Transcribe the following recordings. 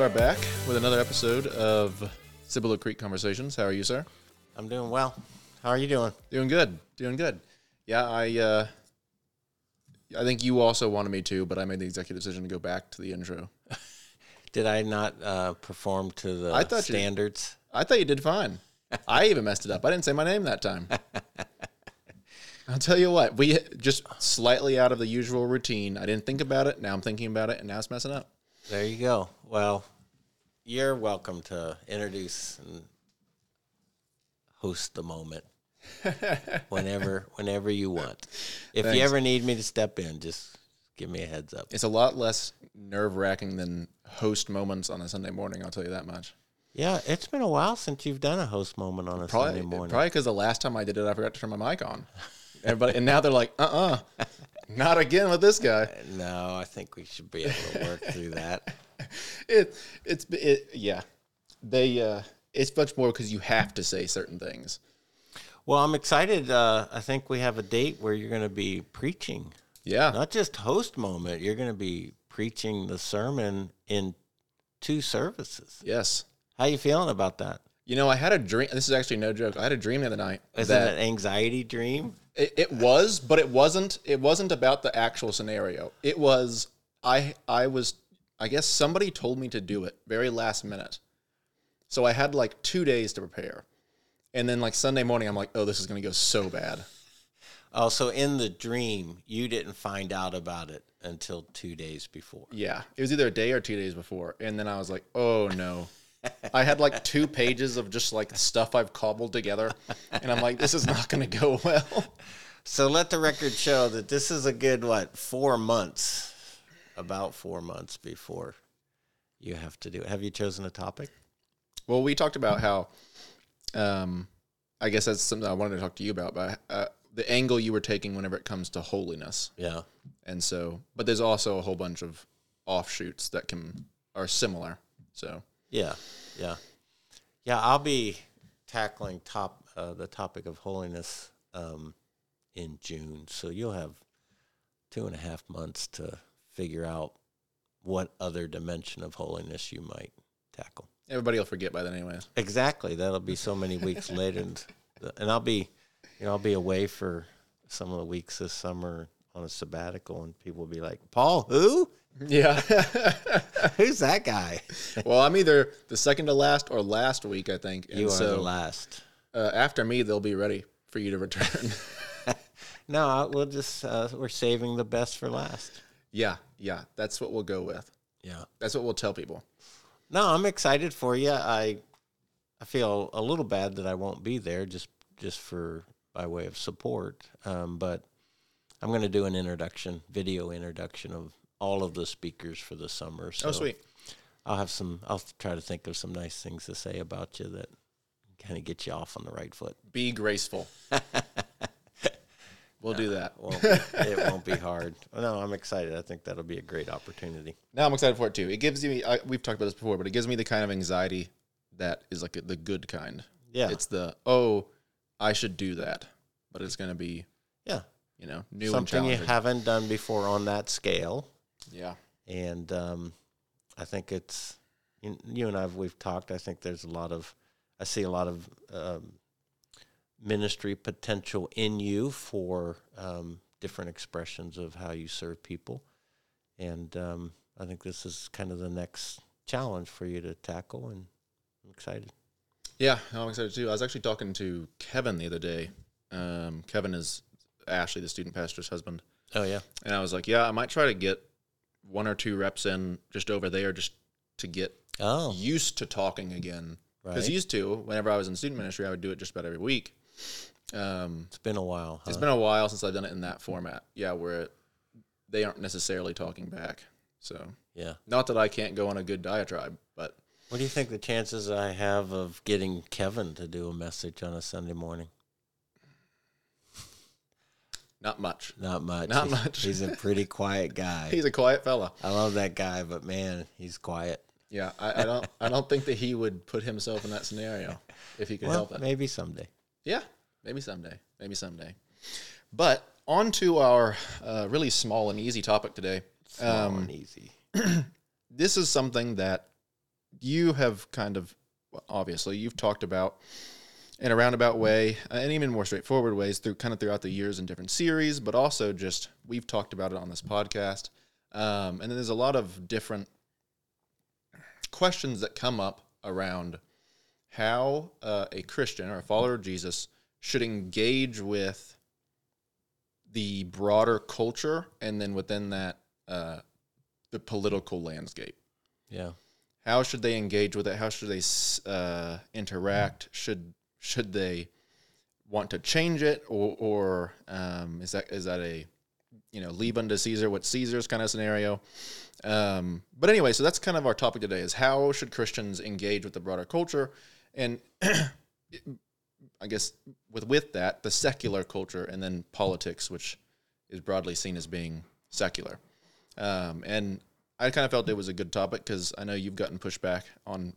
are back with another episode of Cibolo Creek Conversations. How are you, sir? I'm doing well. How are you doing? Doing good. Doing good. Yeah, I uh, I think you also wanted me to, but I made the executive decision to go back to the intro. Did I not uh, perform to the I thought you- standards? I thought you did fine. I even messed it up. I didn't say my name that time. I'll tell you what, we just slightly out of the usual routine. I didn't think about it. Now I'm thinking about it, and now it's messing up. There you go. Well, you're welcome to introduce and host the moment whenever whenever you want. If Thanks. you ever need me to step in, just give me a heads up. It's a lot less nerve wracking than host moments on a Sunday morning. I'll tell you that much. Yeah, it's been a while since you've done a host moment on a Probably Sunday morning. probably because the last time I did it, I forgot to turn my mic on. Everybody, and now they're like, uh, uh not again with this guy. No, I think we should be able to work through that. It, it's, it, yeah. They, uh, it's much more because you have to say certain things. Well, I'm excited. Uh, I think we have a date where you're going to be preaching. Yeah, not just host moment you're going to be preaching the sermon in two services yes. how you feeling about that You know, I had a dream. This is actually no joke. I had a dream the other night. is that it an anxiety dream It, it was, but it wasn't. It wasn't about the actual scenario. It was. I I was. I guess somebody told me to do it very last minute, so I had like two days to prepare, and then like Sunday morning, I'm like, oh, this is gonna go so bad. oh so in the dream you didn't find out about it until two days before Yeah, it was either a day or two days before, and then I was like, oh no. I had like two pages of just like stuff I've cobbled together, and I'm like, this is not gonna go well. so let the record show that this is a good what four months about four months before you have to do it have you chosen a topic Well, we talked about how, um, I guess that's something I wanted to talk to you about, but uh, the angle you were taking whenever it comes to holiness, yeah and so, but there's also a whole bunch of offshoots that can are similar. So, Yeah, yeah, yeah. I'll be tackling top uh, the topic of holiness um, in June, so you'll have two and a half months to figure out what other dimension of holiness you might tackle. everybody will forget by then, anyways. Exactly, that'll be so many weeks later, and, and I'll be, you know, I'll be away for some of the weeks this summer on a sabbatical, and people will be like, "Paul, who? Yeah. Who's that guy?" well, I'm either the second to last or last week, I think, and You are so the last. uh, after me, they'll be ready for you to return. No, we'll just uh, we're saving the best for last. yeah, yeah, that's what we'll go with. Yeah. That's what we'll tell people. No, I'm excited for you. I I feel a little bad that I won't be there just just for by way of support. Um, but I'm going to do an introduction, video introduction of all of the speakers for the summer. Oh, so oh, sweet. I'll have some. I'll try to think of some nice things to say about you that kind of get you off on the right foot. Be graceful. we'll do that. Won't be, it won't be hard. No, I'm excited. I think that'll be a great opportunity. Now I'm excited for it too. It gives me. I, we've talked about this before, but it gives me the kind of anxiety that is like the good kind. Yeah. It's the oh, I should do that, but it's going to be Yeah. you know new and Something you haven't done before on that scale. Yeah, and um, I think it's you, you and I've we've talked. I think there's a lot of I see a lot of um, ministry potential in you for um, different expressions of how you serve people, and um, I think this is kind of the next challenge for you to tackle, and I'm excited. yeah. I'm excited too. I was actually talking to Kevin the other day. Um, Kevin is Ashley, the student pastor's husband, Oh yeah, and I was like, yeah, I might try to get one or two reps in just over there, just to get oh used to talking again. Because right. used to, whenever I was in student ministry, I would do it just about every week. Um, It's been a while. It's been a while since I've done it in that format. Yeah, where it, they aren't necessarily talking back. So, yeah. not that I can't go on a good diatribe, but What do you think the chances I have of getting Kevin to do a message on a Sunday morning? Not much. Not much. Not He's- much. He's a pretty quiet guy. He's a quiet fella. I love that guy, but man, he's quiet. Yeah, I, I don't. I don't think that he would put himself in that scenario if he could Well, help it. maybe someday. Yeah, maybe someday. Maybe someday. But on to our uh, really small and easy topic today. Small Um, and easy. this is something that you have kind of obviously you've talked about in a roundabout way uh, and even more straightforward ways through kind of throughout the years in different series, but also just we've talked about it on this podcast. Um, and then there's a lot of different questions that come up around how uh, a Christian or a follower of Jesus should engage with the broader culture and then within that uh, the political landscape Yeah. how should they engage with it how should they uh, interact should should they want to change it or or um, is that is that a you know leave unto caesar what caesar's kind of scenario? Um, but anyway so that's kind of our topic today is how should christians engage with the broader culture? And i guess with with that the secular culture and then politics which is broadly seen as being secular. Um, and I kind of felt it was a good topic because I know you've gotten pushback on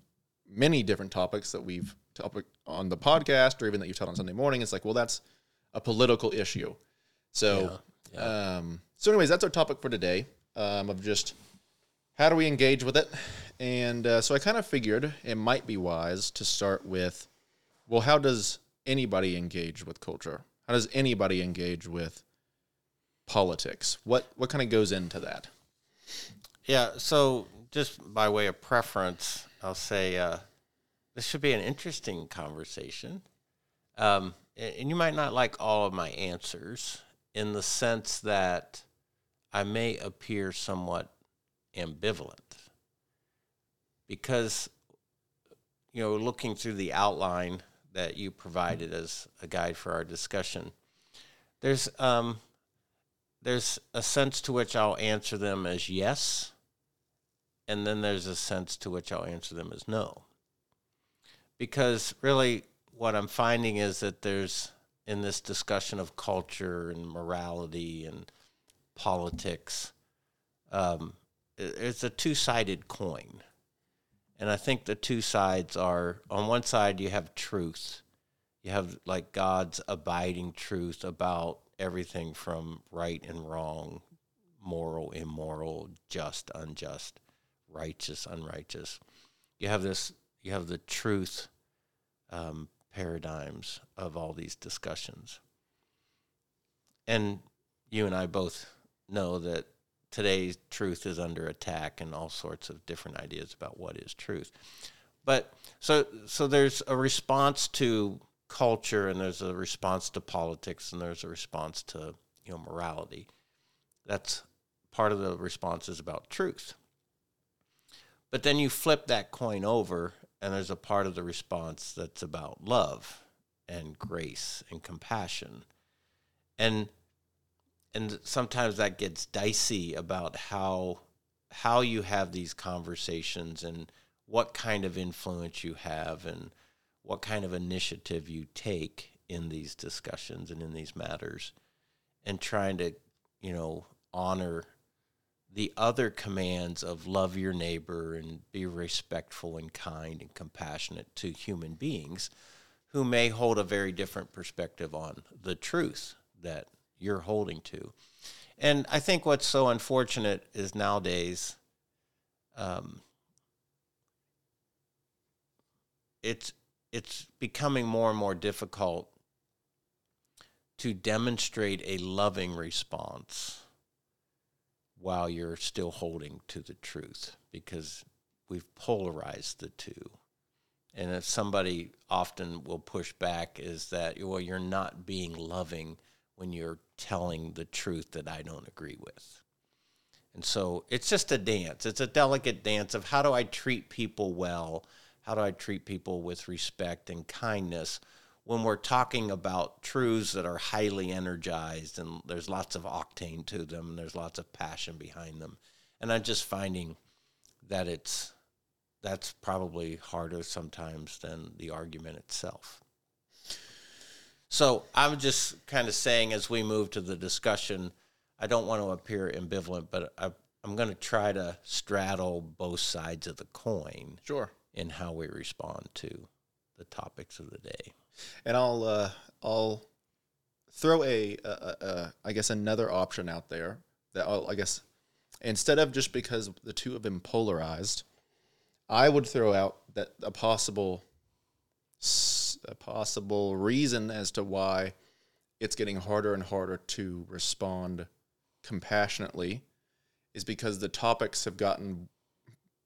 many different topics that we've topic on the podcast or even that you've taught on Sunday morning. It's like, well, that's a political issue. So, Yeah, Um, so anyways, that's our topic for today um, of just how do we engage with it. And uh, so I kind of figured it might be wise to start with, well, how does anybody engage with culture? How does anybody engage with politics? What what kind of goes into that? Yeah. So, just by way of preference, I'll say uh, this should be an interesting conversation. Um, and you might not like all of my answers in the sense that I may appear somewhat ambivalent because, you know, looking through the outline that you provided as a guide for our discussion, there's um, there's a sense to which I'll answer them as yes, and then there's a sense to which I'll answer them as no. Because really, what I'm finding is that there's, in this discussion of culture and morality and politics, um, it's a two sided coin. And I think the two sides are on one side, you have truth. You have like God's abiding truth about everything from right and wrong, moral, immoral, just, unjust, righteous, unrighteous. You have this, you have the truth um, paradigms of all these discussions. And you and I both know that today's truth is under attack and all sorts of different ideas about what is truth. But so so there's a response to culture and there's a response to politics and there's a response to you know morality. That's part of the response is about truth. But then you flip that coin over and there's a part of the response that's about love and grace and compassion. And and sometimes that gets dicey about how how you have these conversations and what kind of influence you have and what kind of initiative you take in these discussions and in these matters and trying to you know honor the other commands of love your neighbor and be respectful and kind and compassionate to human beings who may hold a very different perspective on the truth that you're holding to. And I think what's so unfortunate is nowadays, um, it's it's becoming more and more difficult to demonstrate a loving response while you're still holding to the truth because we've polarized the two. And if somebody often will push back is that well you're not being loving when you're telling the truth that I don't agree with. And so it's just a dance. It's a delicate dance of how do I treat people well? How do I treat people with respect and kindness when we're talking about truths that are highly energized and there's lots of octane to them and there's lots of passion behind them. And I'm just finding that it's that's probably harder sometimes than the argument itself. So I'm just kind of saying as we move to the discussion, I don't want to appear ambivalent, but I, I'm going to try to straddle both sides of the coin Sure. in how we respond to the topics of the day. and I'll uh, I'll throw a, a, a, I guess another option out there that I'll, I guess instead of just because the two have been polarized, I would throw out that a possible a possible reason as to why it's getting harder and harder to respond compassionately is because the topics have gotten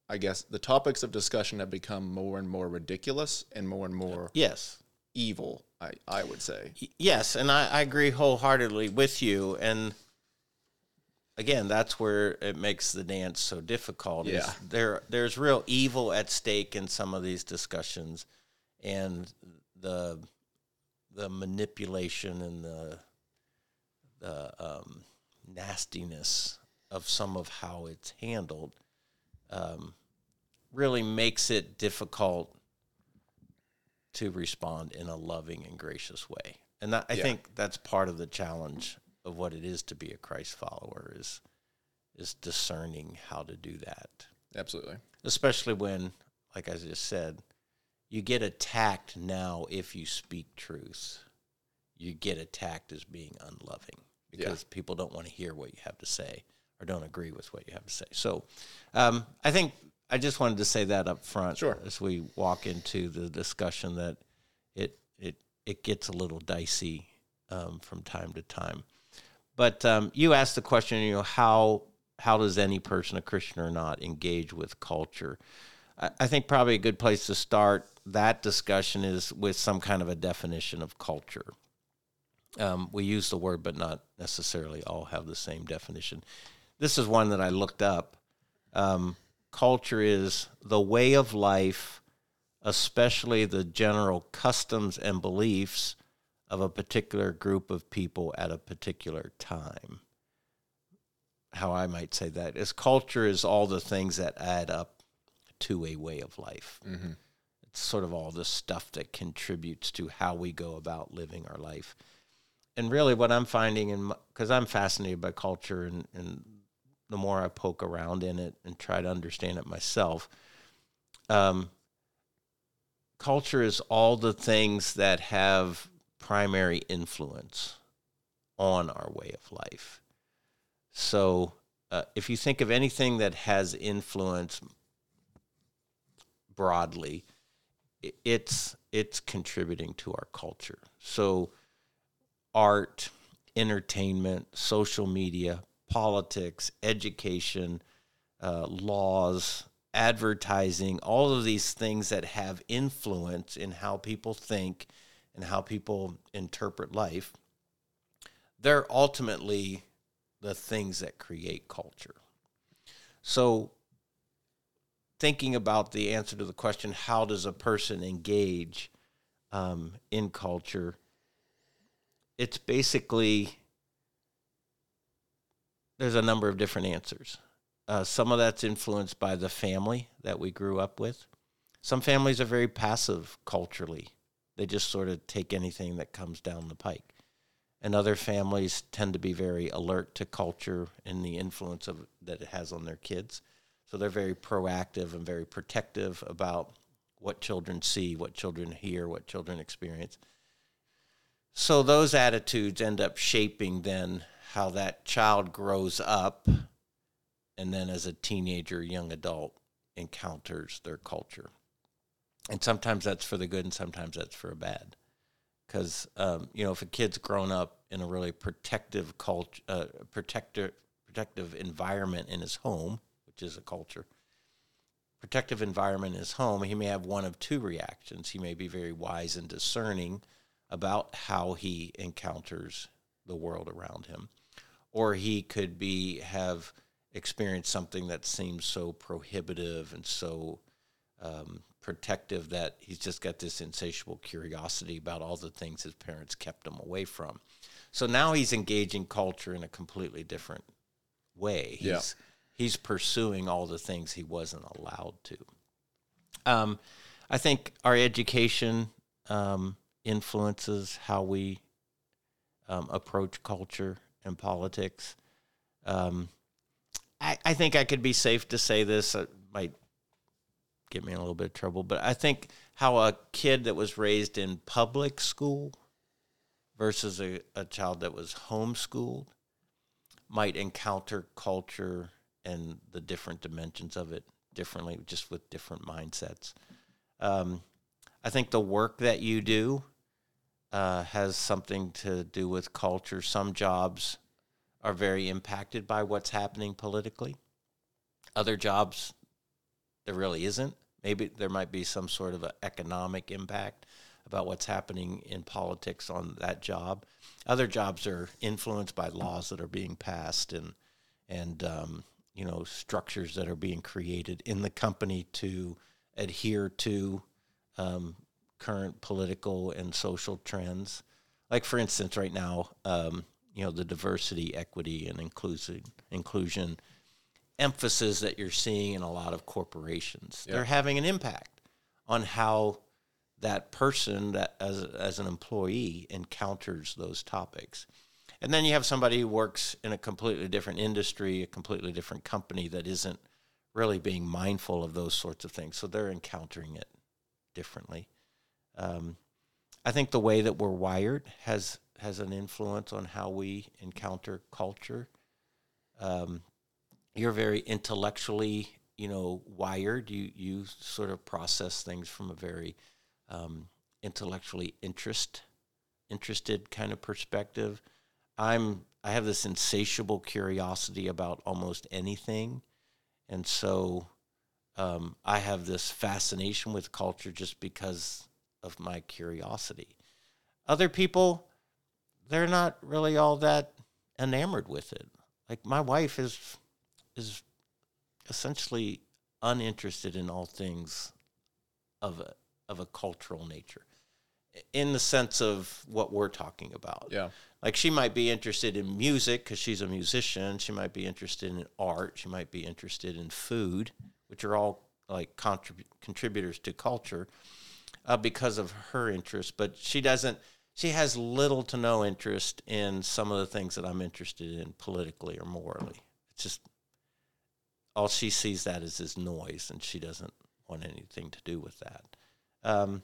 I guess the topics of discussion have become more and more ridiculous and more and more yes evil. I I would say yes, and I, I agree wholeheartedly with you. And again, that's where it makes the dance so difficult. Yeah. there there's real evil at stake in some of these discussions, and the the manipulation and the the um, nastiness of some of how it's handled um, really makes it difficult to respond in a loving and gracious way. And that, I Yeah. think that's part of the challenge of what it is to be a Christ follower is is discerning how to do that. absolutely. Especially when, like I just said, you get attacked now if you speak truth. You get attacked as being unloving because people don't want to hear what you have to say or don't agree with what you have to say. So um, I think I just wanted to say that up front Sure. as we walk into the discussion that it it it gets a little dicey um, from time to time. But um, you asked the question, you know, how how does any person, a Christian or not, engage with culture? I, I think probably a good place to start that discussion is with some kind of a definition of culture. Um, we use the word, but not necessarily all have the same definition. This is one that I looked up. Um, culture is the way of life, especially the general customs and beliefs of a particular group of people at a particular time. How I might say that is culture is all the things that add up to a way of life. hmm It's sort of all the stuff that contributes to how we go about living our life. And really, what I'm finding, in because I'm fascinated by culture, and, and the more I poke around in it and try to understand it myself, um, culture is all the things that have primary influence on our way of life. So, uh, if you think of anything that has influence broadly, it's it's contributing to our culture. So, art, entertainment, social media, politics, education, uh, laws, advertising, all of these things that have influence in how people think and how people interpret life, they're ultimately the things that create culture. So, thinking about the answer to the question, how does a person engage um, in culture? It's basically there's a number of different answers. Uh, some of that's influenced by the family that we grew up with. Some families are very passive culturally, they just sort of take anything that comes down the pike. And other families tend to be very alert to culture and the influence of that it has on their kids. So they're very proactive and very protective about what children see, what children hear, what children experience. So those attitudes end up shaping then how that child grows up and then as a teenager, young adult encounters their culture. And sometimes that's for the good and sometimes that's for a bad. Because, um, you know, if a kid's grown up in a really protective culture, uh, protector, protective environment in his home, which is a culture, protective environment in his home, he may have one of two reactions. He may be very wise and discerning about how he encounters the world around him, or he could be have experienced something that seems so prohibitive and so um, protective that he's just got this insatiable curiosity about all the things his parents kept him away from. So now he's engaging culture in a completely different way. He's, Yeah. he's pursuing all the things he wasn't allowed to. Um, I think our education um, influences how we um, approach culture and politics. Um, I, I think I could be safe to say this. It might get me in a little bit of trouble, but I think how a kid that was raised in public school versus a, a child that was homeschooled might encounter culture and the different dimensions of it differently, just with different mindsets. Um, I think the work that you do uh, has something to do with culture. Some jobs are very impacted by what's happening politically. Other jobs, there really isn't. Maybe there might be some sort of economic impact about what's happening in politics on that job. Other jobs are influenced by laws that are being passed and and um, you know structures that are being created in the company to adhere to um, current political and social trends. Like for instance, right now, um, you know, the diversity, equity, and inclusion inclusion emphasis that you're seeing in a lot of corporations. They're having an impact on how that person that as as an employee encounters those topics. And then you have somebody who works in a completely different industry, a completely different company that isn't really being mindful of those sorts of things. So they're encountering it differently. Um, I think the way that we're wired has has an influence on how we encounter culture. Um, you're very intellectually, you know, wired. You you sort of process things from a very um, intellectually interest interested kind of perspective. I'm I have this insatiable curiosity about almost anything, and so um, I have this fascination with culture just because of my curiosity. Other people, they're not really all that enamored with it. Like my wife is is essentially uninterested in all things of a of a cultural nature in the sense of what we're talking about. Yeah. Like she might be interested in music because she's a musician. She might be interested in art. She might be interested in food, which are all like contrib- contributors to culture uh, because of her interest. But she doesn't. She has little to no interest in some of the things that I'm interested in politically or morally. It's just all she sees that is as noise, and she doesn't want anything to do with that. Um,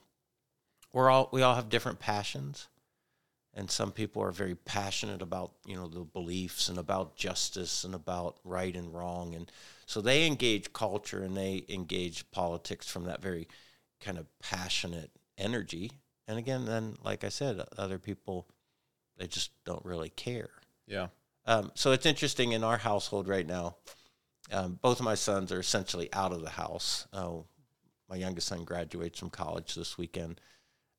we're all we all have different passions, and some people are very passionate about you know the beliefs and about justice and about right and wrong, and so they engage culture and they engage politics from that very kind of passionate energy. And again, then like I said, other people they just don't really care. Yeah. Um, so it's interesting in our household right now. Um, both of my sons are essentially out of the house. Uh, my youngest son graduates from college this weekend,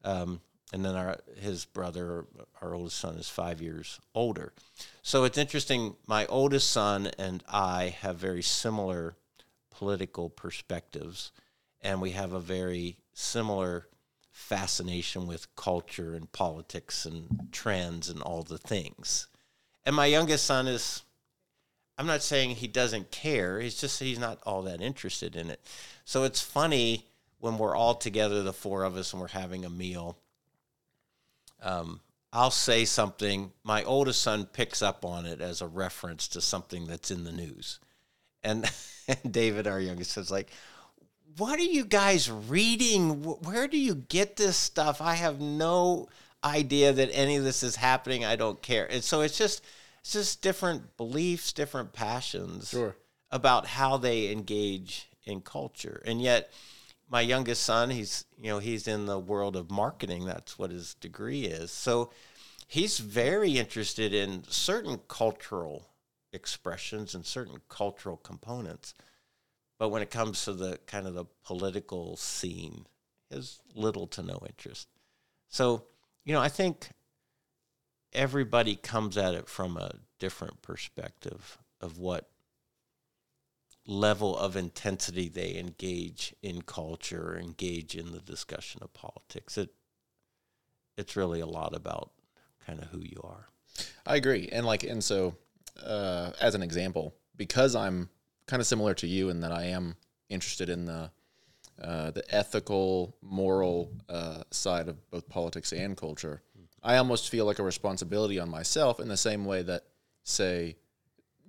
um, and then our his brother, our oldest son, is five years older. So it's interesting. My oldest son and I have very similar political perspectives, and we have a very similar fascination with culture and politics and trends and all the things. And my youngest son is I'm not saying he doesn't care. He's just he's not all that interested in it. So it's funny when we're all together, the four of us, and we're having a meal. Um, I'll say something. My oldest son picks up on it as a reference to something that's in the news, and, and David, our youngest, is like, "What are you guys reading? Where do you get this stuff? I have no idea that any of this is happening. I don't care." And so it's just it's just different beliefs, different passions sure. about how they engage in culture. And yet, my youngest son, he's you know he's in the world of marketing. That's what his degree is. So he's very interested in certain cultural expressions and certain cultural components. But when it comes to the kind of the political scene, has little to no interest. So, you know, I think everybody comes at it from a different perspective of what level of intensity they engage in culture, engage in the discussion of politics. It it's really a lot about kind of who you are. I agree, and like, and so uh, as an example, because I'm kind of similar to you in that I am interested in the uh, the ethical, moral uh, side of both politics and culture. I almost feel like a responsibility on myself in the same way that, say,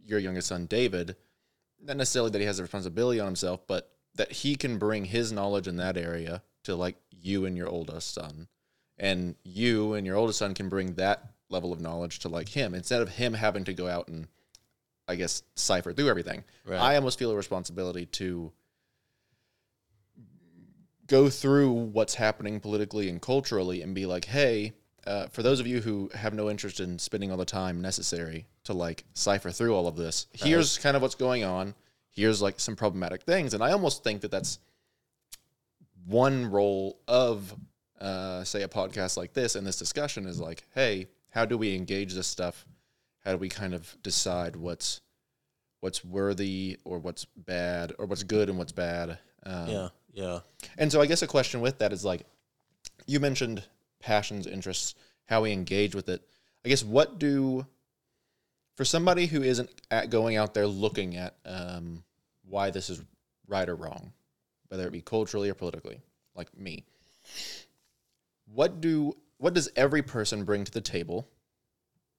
your youngest son David, not necessarily that he has a responsibility on himself, but that he can bring his knowledge in that area to like you and your oldest son, and you and your oldest son can bring that level of knowledge to like him instead of him having to go out and, I guess, cipher through everything. Right. I almost feel a responsibility to go through what's happening politically and culturally and be like, hey, uh, for those of you who have no interest in spending all the time necessary to like cipher through all of this, here's kind of what's going on. Here's like some problematic things, and I almost think that that's one role of, uh, say, a podcast like this and this discussion is like, hey, how do we engage this stuff? How do we kind of decide what's what's worthy or what's bad or what's good and what's bad? Um, Yeah, yeah. and so I guess a question with that is like, you mentioned passions, interests, how we engage with it. I guess what do, for somebody who isn't at going out there looking at um, why this is right or wrong, whether it be culturally or politically, like me, what do what does every person bring to the table?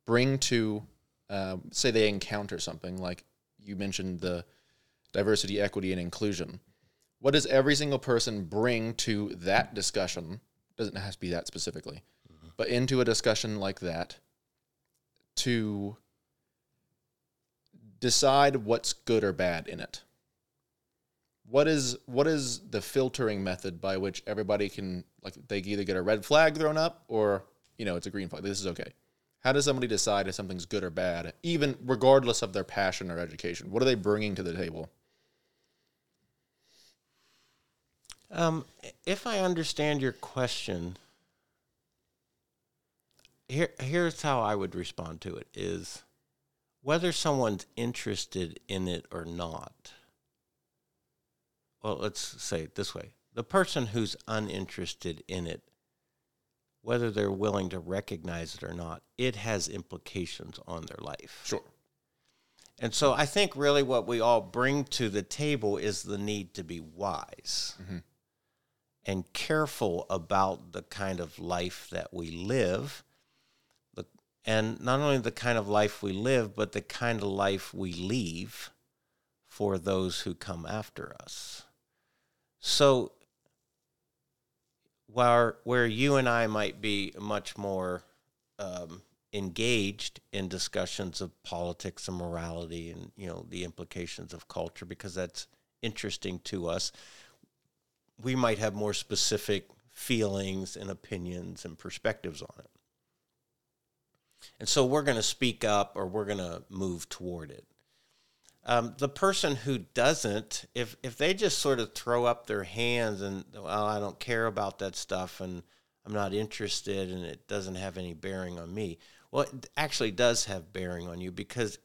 Bring to, um, say they encounter something like you mentioned the diversity, equity, and inclusion. What does every single person bring to that discussion? Doesn't have to be that specifically but into a discussion like that to decide what's good or bad in it. What is what is the filtering method by which everybody can like they either get a red flag thrown up or you know it's a green flag. This is okay how does somebody decide if something's good or bad even regardless of their passion or education what are they bringing to the table Um, if I understand your question, here here's how I would respond to it: is whether someone's interested in it or not. Well, let's say it this way: the person who's uninterested in it, whether they're willing to recognize it or not, it has implications on their life. sure And so I think really what we all bring to the table is the need to be wise mm-hmm. and careful about the kind of life that we live. The, and not only the kind of life we live, but the kind of life we leave for those who come after us. So, where, where you and I might be much more um, engaged in discussions of politics and morality and you know the implications of culture because that's interesting to us. We might have more specific feelings and opinions and perspectives on it. And so we're going to speak up or we're going to move toward it um, the person who doesn't if if they just sort of throw up their hands and well i don't care about that stuff and i'm not interested and it doesn't have any bearing on me well it actually does have bearing on you because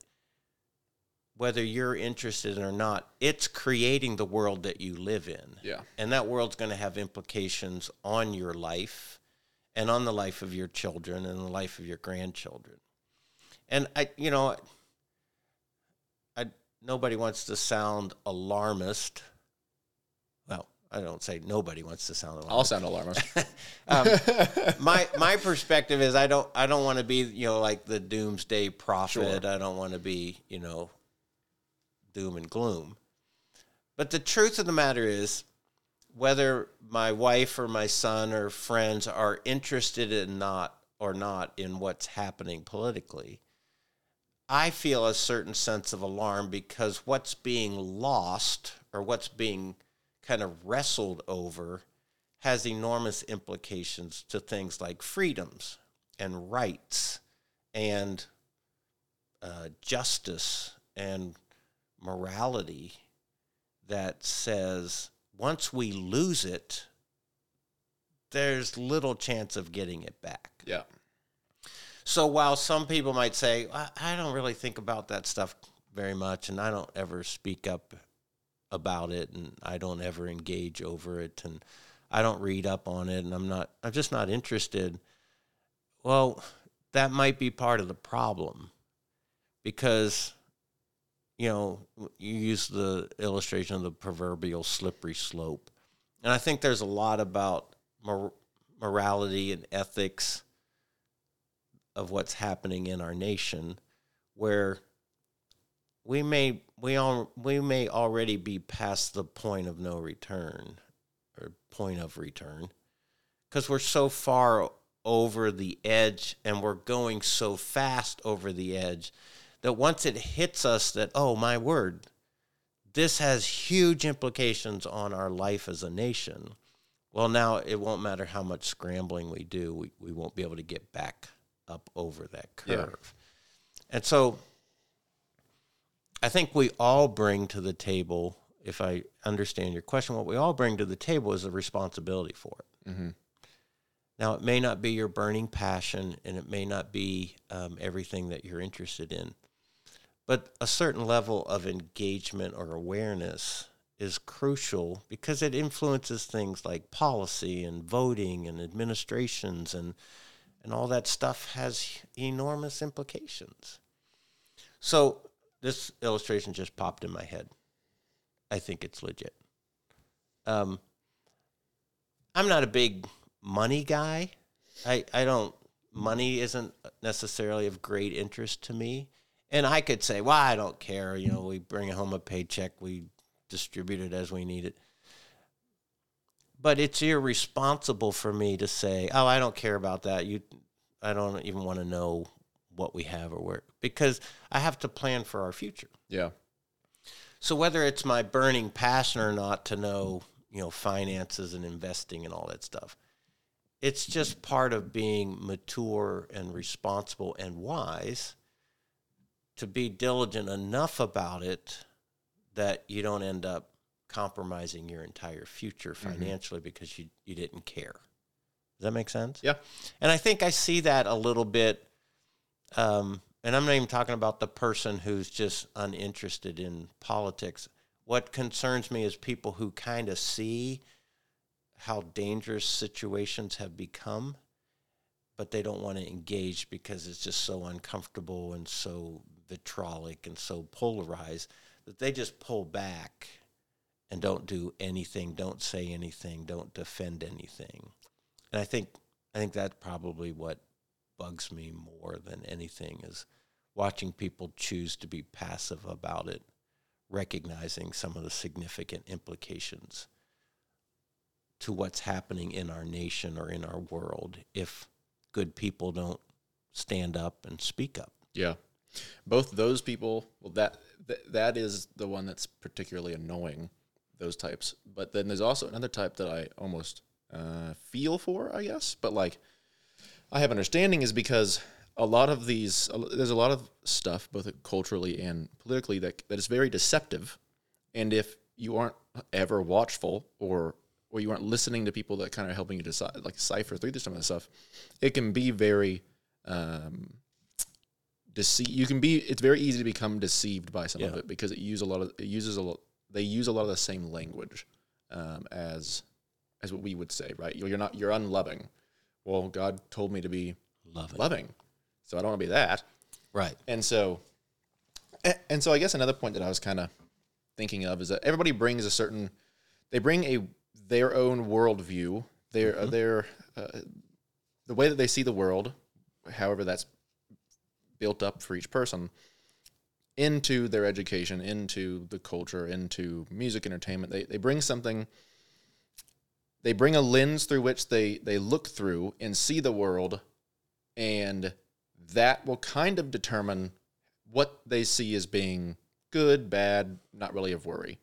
whether you're interested or not it's creating the world that you live in. Yeah. And that world's going to have implications on your life and on the life of your children and the life of your grandchildren. And i you know nobody wants to sound alarmist well i don't say nobody wants to sound alarmist I'll sound alarmist. um, my my perspective is I don't I don't want to be you know like the doomsday prophet. I don't want to be you know doom and gloom. But the truth of the matter is, whether my wife or my son or friends are interested in not or not in what's happening politically, I feel a certain sense of alarm because what's being lost or what's being kind of wrestled over has enormous implications to things like freedoms and rights and uh, justice and morality that says once we lose it, there's little chance of getting it back. yeah. So while some people might say, I, I don't really think about that stuff very much, and I don't ever speak up about it, and I don't ever engage over it, and I don't read up on it, and I'm not, I'm just not interested. Well, that might be part of the problem because, you know, you use the illustration of the proverbial slippery slope. And I think there's a lot about mor- morality and ethics of what's happening in our nation where we may we all we may already be past the point of no return or point of return because we're so far over the edge and we're going so fast over the edge that once it hits us that oh my word this has huge implications on our life as a nation. Well, now it won't matter how much scrambling we do, we, we won't be able to get back up over that curve. Yeah. And so I think we all bring to the table, if I understand your question, what we all bring to the table is a responsibility for it. Mm-hmm. Now, it may not be your burning passion and it may not be um, everything that you're interested in, but a certain level of engagement or awareness is crucial because it influences things like policy and voting and administrations and and all that stuff has enormous implications. So this illustration just popped in my head. I think it's legit. Um, I'm not a big money guy. I, I don't, money isn't necessarily of great interest to me. And I could say, well, I don't care. You know, we bring home a paycheck, we distribute it as we need it. But it's irresponsible for me to say, oh, I don't care about that. You, I don't even want to know what we have or where, because I have to plan for our future. Yeah. So whether it's my burning passion or not to know, you know, finances and investing and all that stuff, it's just part of being mature and responsible and wise to be diligent enough about it that you don't end up compromising your entire future financially because you, you didn't care. Does that make sense? Yeah. And I think I see that a little bit. Um, and I'm not even talking about the person who's just uninterested in politics. What concerns me is people who kind of see how dangerous situations have become, but they don't want to engage because it's just so uncomfortable and so vitrolic and so polarized that they just pull back and don't do anything, don't say anything, don't defend anything. And I think I think that's probably what bugs me more than anything is watching people choose to be passive about it, recognizing some of the significant implications to what's happening in our nation or in our world if good people don't stand up and speak up. Yeah. Both those people, well, that, that that is the one that's particularly annoying. Those types, but then there's also another type that I almost uh, feel for, I guess. But like, I have understanding is because a lot of these, there's a lot of stuff, both culturally and politically, that that is very deceptive. And if you aren't ever watchful or or you aren't listening to people that kind of helping you decide, like cipher through some of this stuff, it can be very um, deceive. You can be. It's very easy to become deceived by some of it because it use a lot of it uses a lot. They use a lot of the same language um, as as what we would say, right? You're you're not you're unloving. Well, God told me to be Love it. loving, so I don't want to be that. Right. And so, and so I guess another point that I was kind of thinking of is that everybody brings a certain, they bring a their own worldview, their uh, their uh, the way that they see the world, however that's built up for each person, into their education, into the culture, into music, entertainment. They they bring something. They bring a lens through which they they look through and see the world, and that will kind of determine what they see as being good, bad, not really of worry.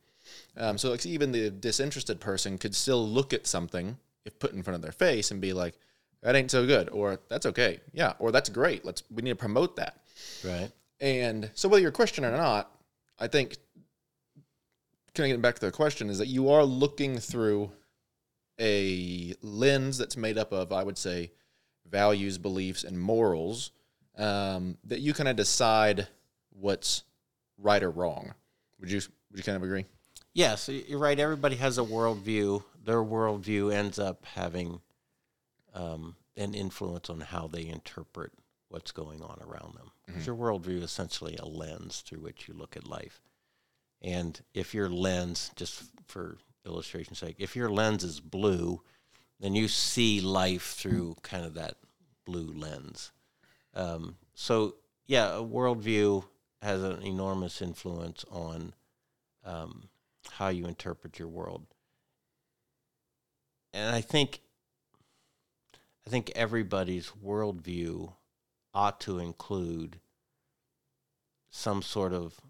Um, so like even the disinterested person could still look at something if put in front of their face and be like, "That ain't so good," or "That's okay," yeah, or "That's great." Let's we need to promote that. Right. And so whether you're a Christian or not, I think kind of getting back to the question is that you are looking through a lens that's made up of, I would say, values, beliefs, and morals um, that you kind of decide what's right or wrong. Would you would you kind of agree? Yes, you're right. Everybody has a worldview. Their worldview ends up having um, an influence on how they interpret what's going on around them. 'Cause your worldview is essentially a lens through which you look at life. And if your lens, just for illustration's sake, if your lens is blue, then you see life through kind of that blue lens. Um, so, yeah, a worldview has an enormous influence on um, how you interpret your world. And I think, I think everybody's worldview ought to include some sort of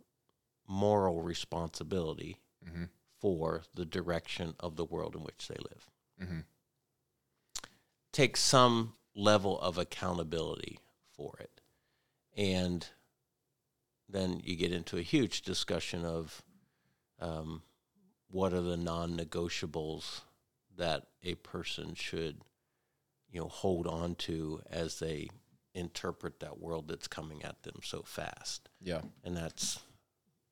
moral responsibility Mm-hmm. for the direction of the world in which they live. take some level of accountability for it. And then you get into a huge discussion of um, what are the non-negotiables that a person should, you know, hold on to as they interpret that world that's coming at them so fast. Yeah. And that's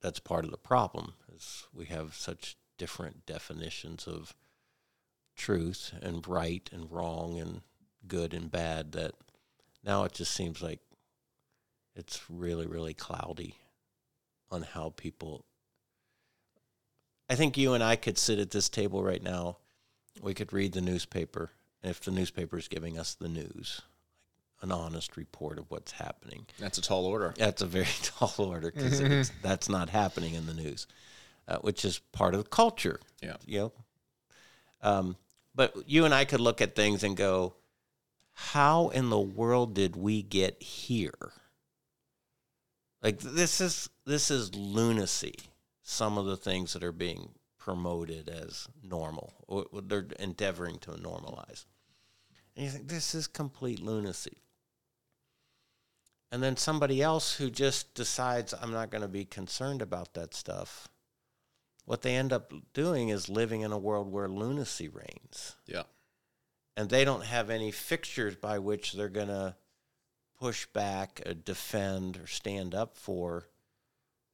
that's part of the problem is we have such different definitions of truth and right and wrong and good and bad that now it just seems like it's really really cloudy on how people I think you and I could sit at this table right now we could read the newspaper and if the newspaper is giving us the news an honest report of what's happening That's a tall order. that's a very tall order because that's not happening in the news, uh, which is part of the culture. Yeah. You know, um, but you and I could look at things and go, "How in the world did we get here?" Like this is this is lunacy. Some of the things that are being promoted as normal, or or they're endeavoring to normalize, and you think this is complete lunacy and then somebody else who just decides I'm not going to be concerned about that stuff, what they end up doing is living in a world where lunacy reigns. Yeah. And they don't have any fixtures by which they're going to push back, or defend, or stand up for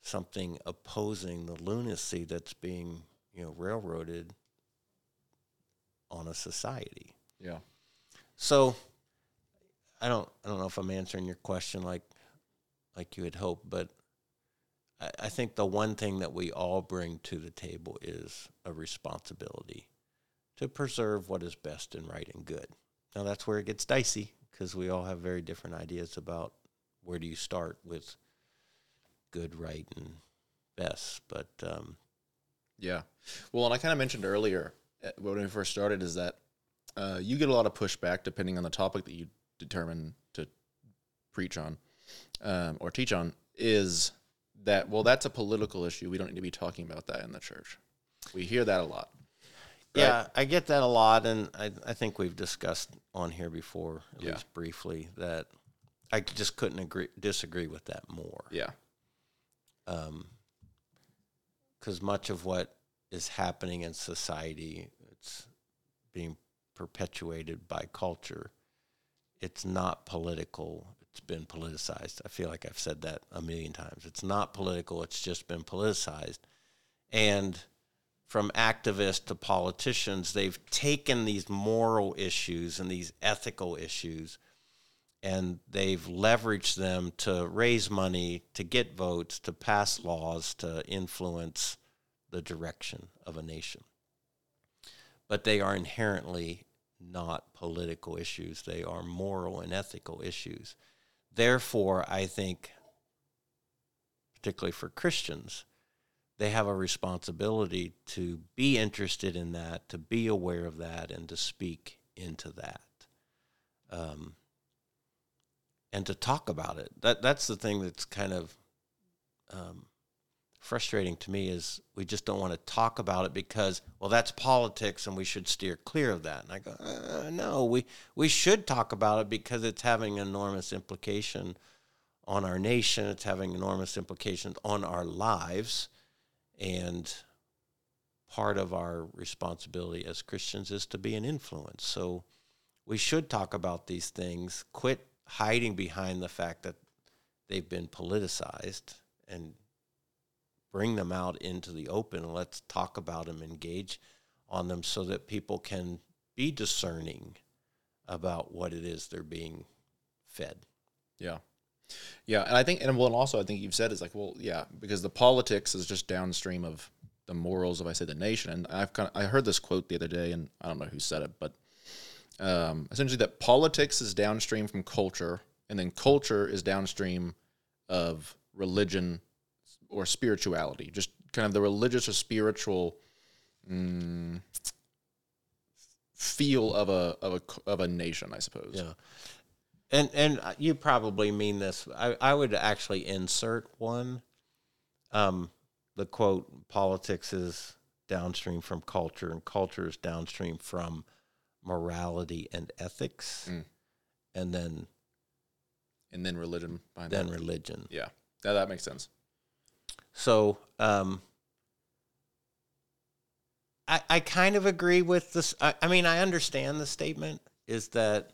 something opposing the lunacy that's being, you know, railroaded on a society. Yeah. So I don't I don't know if I'm answering your question like like you had hoped, but I, I think the one thing that we all bring to the table is a responsibility to preserve what is best and right and good. Now that's where it gets dicey because we all have very different ideas about where do you start with good, right, and best. But um, Yeah. Well, and I kind of mentioned earlier uh, when we first started is that uh, you get a lot of pushback depending on the topic that you determine to preach on um, or teach on. Is that well? That's a political issue. We don't need to be talking about that in the church. We hear that a lot. Right. Yeah, I get that a lot, and I, I think we've discussed on here before, at Yeah. least briefly, that I just couldn't agree disagree with that more. Yeah. Because much of what is happening in society, it's being perpetuated by culture. It's not political. It's been politicized. I feel like I've said that a million times. It's not political. It's just been politicized, and from activists to politicians, they've taken these moral issues and these ethical issues and they've leveraged them to raise money, to get votes, to pass laws, to influence the direction of a nation. But they are inherently not political issues, they are moral and ethical issues. Therefore, I think, particularly for Christians, they have a responsibility to be interested in that, to be aware of that, and to speak into that. Um, and to talk about it. That that's the thing that's kind of um, frustrating to me is we just don't want to talk about it because well that's politics and we should steer clear of that. And I go uh, no, we we should talk about it because it's having enormous implication on our nation. It's having enormous implications on our lives, and part of our responsibility as Christians is to be an influence. So we should talk about these things. Quit hiding behind the fact that they've been politicized and bring them out into the open. And let's talk about them engage on them so that people can be discerning about what it is they're being fed. Yeah. Yeah, and I think, and well, and also I think you've said is like, well, yeah, because the politics is just downstream of the morals of I say the nation, and I've kind of I heard this quote the other day, and I don't know who said it, but um, essentially that politics is downstream from culture, and then culture is downstream of religion or spirituality, just kind of the religious or spiritual mm, feel of a of a of a nation, I suppose. Yeah. And and you probably mean this. I, I would actually insert one. Um, the quote: "Politics is downstream from culture, and culture is downstream from morality and ethics, Mm. and then and then religion behind then that. religion. Yeah, now that makes sense. So um, I I kind of agree with this. I, I mean, I understand the statement is that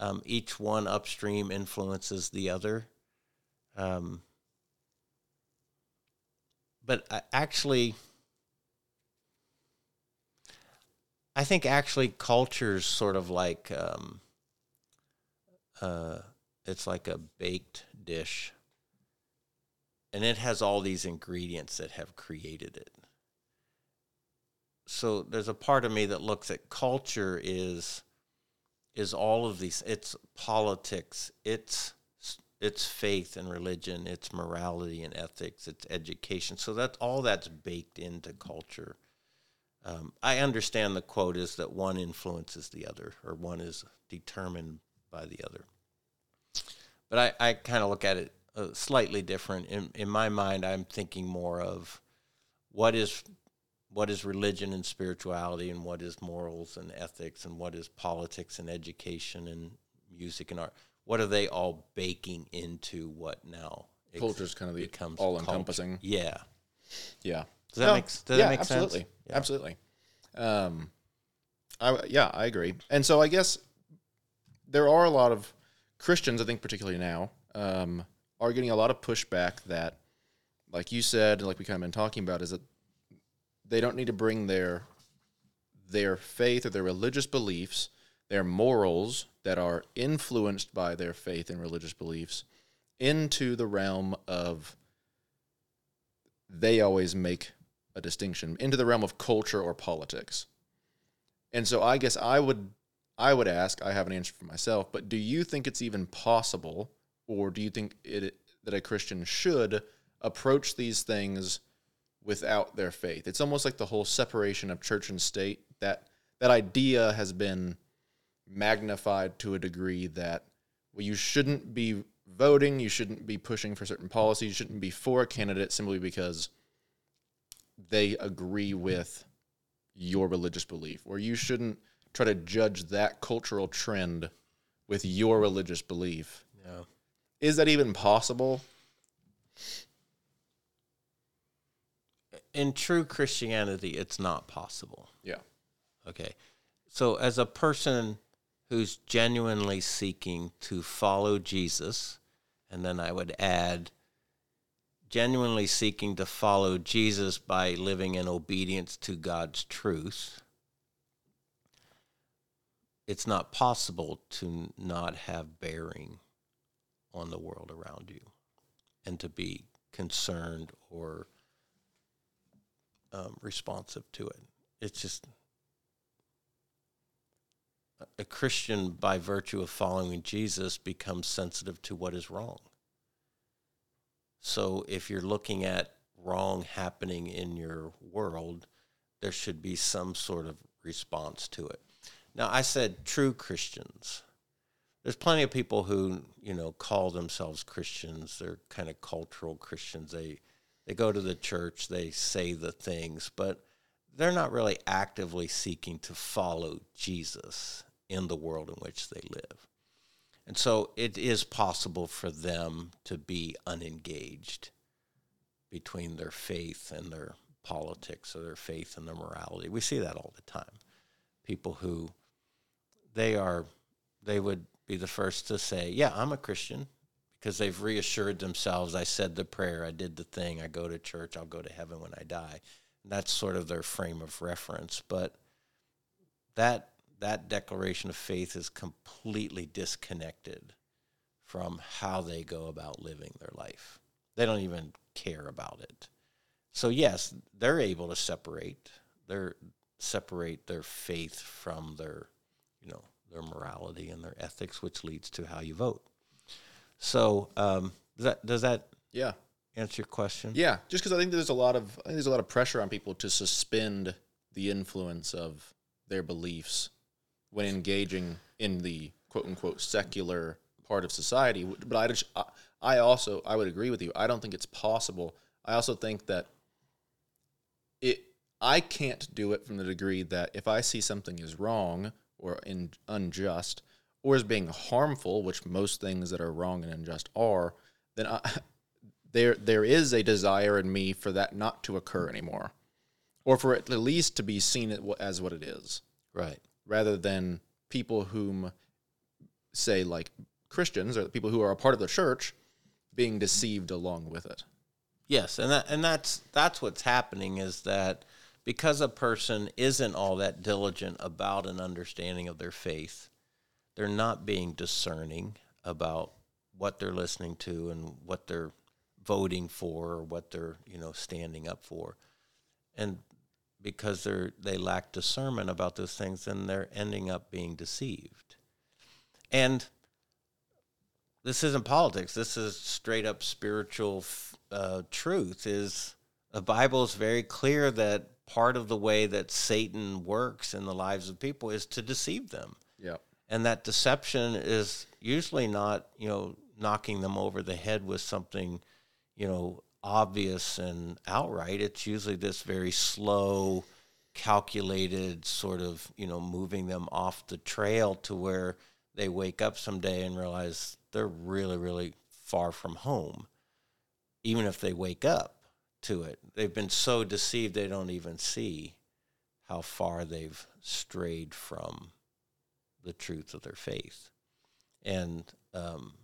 um, each one upstream influences the other. Um, but I, actually, I think actually culture's sort of like um, uh, it's like a baked dish and it has all these ingredients that have created it. So there's a part of me that looks at culture is is all of these it's politics, it's it's faith and religion, it's morality and ethics, it's education. So that's all that's baked into culture. Um, I understand the quote is that one influences the other, or one is determined by the other. But I, I kind of look at it uh, slightly different. In in my mind, I'm thinking more of what is what is religion and spirituality, and what is morals and ethics, and what is politics and education and music and art. What are they all baking into what now ex- Culture's kind of the all encompassing. Yeah. Yeah. Does that No, make does yeah, that make absolutely. sense? Yeah. Absolutely. Um, I yeah, I agree. And so I guess there are a lot of Christians, I think, particularly now, um, are getting a lot of pushback that, like you said, like we kind of been talking about, is that they don't need to bring their their faith or their religious beliefs, their morals that are influenced by their faith and religious beliefs, into the realm of they always make a distinction into the realm of culture or politics. And so I guess I would I would ask, I have an answer for myself, but do you think it's even possible or do you think it that a Christian should approach these things without their faith? It's almost like the whole separation of church and state that that idea has been magnified to a degree that well you shouldn't be voting, you shouldn't be pushing for certain policies, you shouldn't be for a candidate simply because they agree with your religious belief, or you shouldn't try to judge that cultural trend with your religious belief. Yeah. Is that even possible? In true Christianity, it's not possible. Yeah. Okay. So, as a person who's genuinely seeking to follow Jesus, and then I would add, genuinely seeking to follow Jesus by living in obedience to God's truth, it's not possible to not have bearing on the world around you and to be concerned or um, responsive to it. It's just a Christian, by virtue of following Jesus, becomes sensitive to what is wrong. So if you're looking at wrong happening in your world, there should be some sort of response to it. Now, I said true Christians. There's plenty of people who, you know, call themselves Christians. They're kind of cultural Christians. They they go to the church, they say the things, but they're not really actively seeking to follow Jesus in the world in which they live. And so it is possible for them to be unengaged between their faith and their politics or their faith and their morality. We see that all the time. People who they are they would be the first to say, "Yeah, I'm a Christian." Because they've reassured themselves, I said the prayer, I did the thing, I go to church, I'll go to heaven when I die. And that's sort of their frame of reference. But that that declaration of faith is completely disconnected from how they go about living their life. They don't even care about it. So yes, they're able to separate. They're separate their faith from their, you know, their morality and their ethics, which leads to how you vote. So um, does that does that Yeah. answer your question? Yeah, just because I think there's a lot of I think there's a lot of pressure on people to suspend the influence of their beliefs when engaging in the quote unquote secular part of society. But I just I, I also I would agree with you. I don't think it's possible. I also think that it I can't do it from the degree that if I see something is wrong or in, unjust, or as being harmful, which most things that are wrong and unjust are, then I, there there is a desire in me for that not to occur anymore, or for at least to be seen as what it is, Right. rather than people whom say like Christians or the people who are a part of the church being deceived along with it. Yes, and that and that's that's what's happening is that because a person isn't all that diligent about an understanding of their faith, they're not being discerning about what they're listening to and what they're voting for or what they're, you know, standing up for. And because they're they lack discernment about those things, then they're ending up being deceived. And this isn't politics. This is straight up spiritual uh, truth. Is the Bible is very clear that part of the way that Satan works in the lives of people is to deceive them, Yeah. and that deception is usually not you know knocking them over the head with something you know obvious and outright. It's usually this very slow, calculated sort of you know moving them off the trail to where they wake up someday and realize they're really, really far from home, even if they wake up to it. They've been so deceived they don't even see how far they've strayed from the truth of their faith. And um,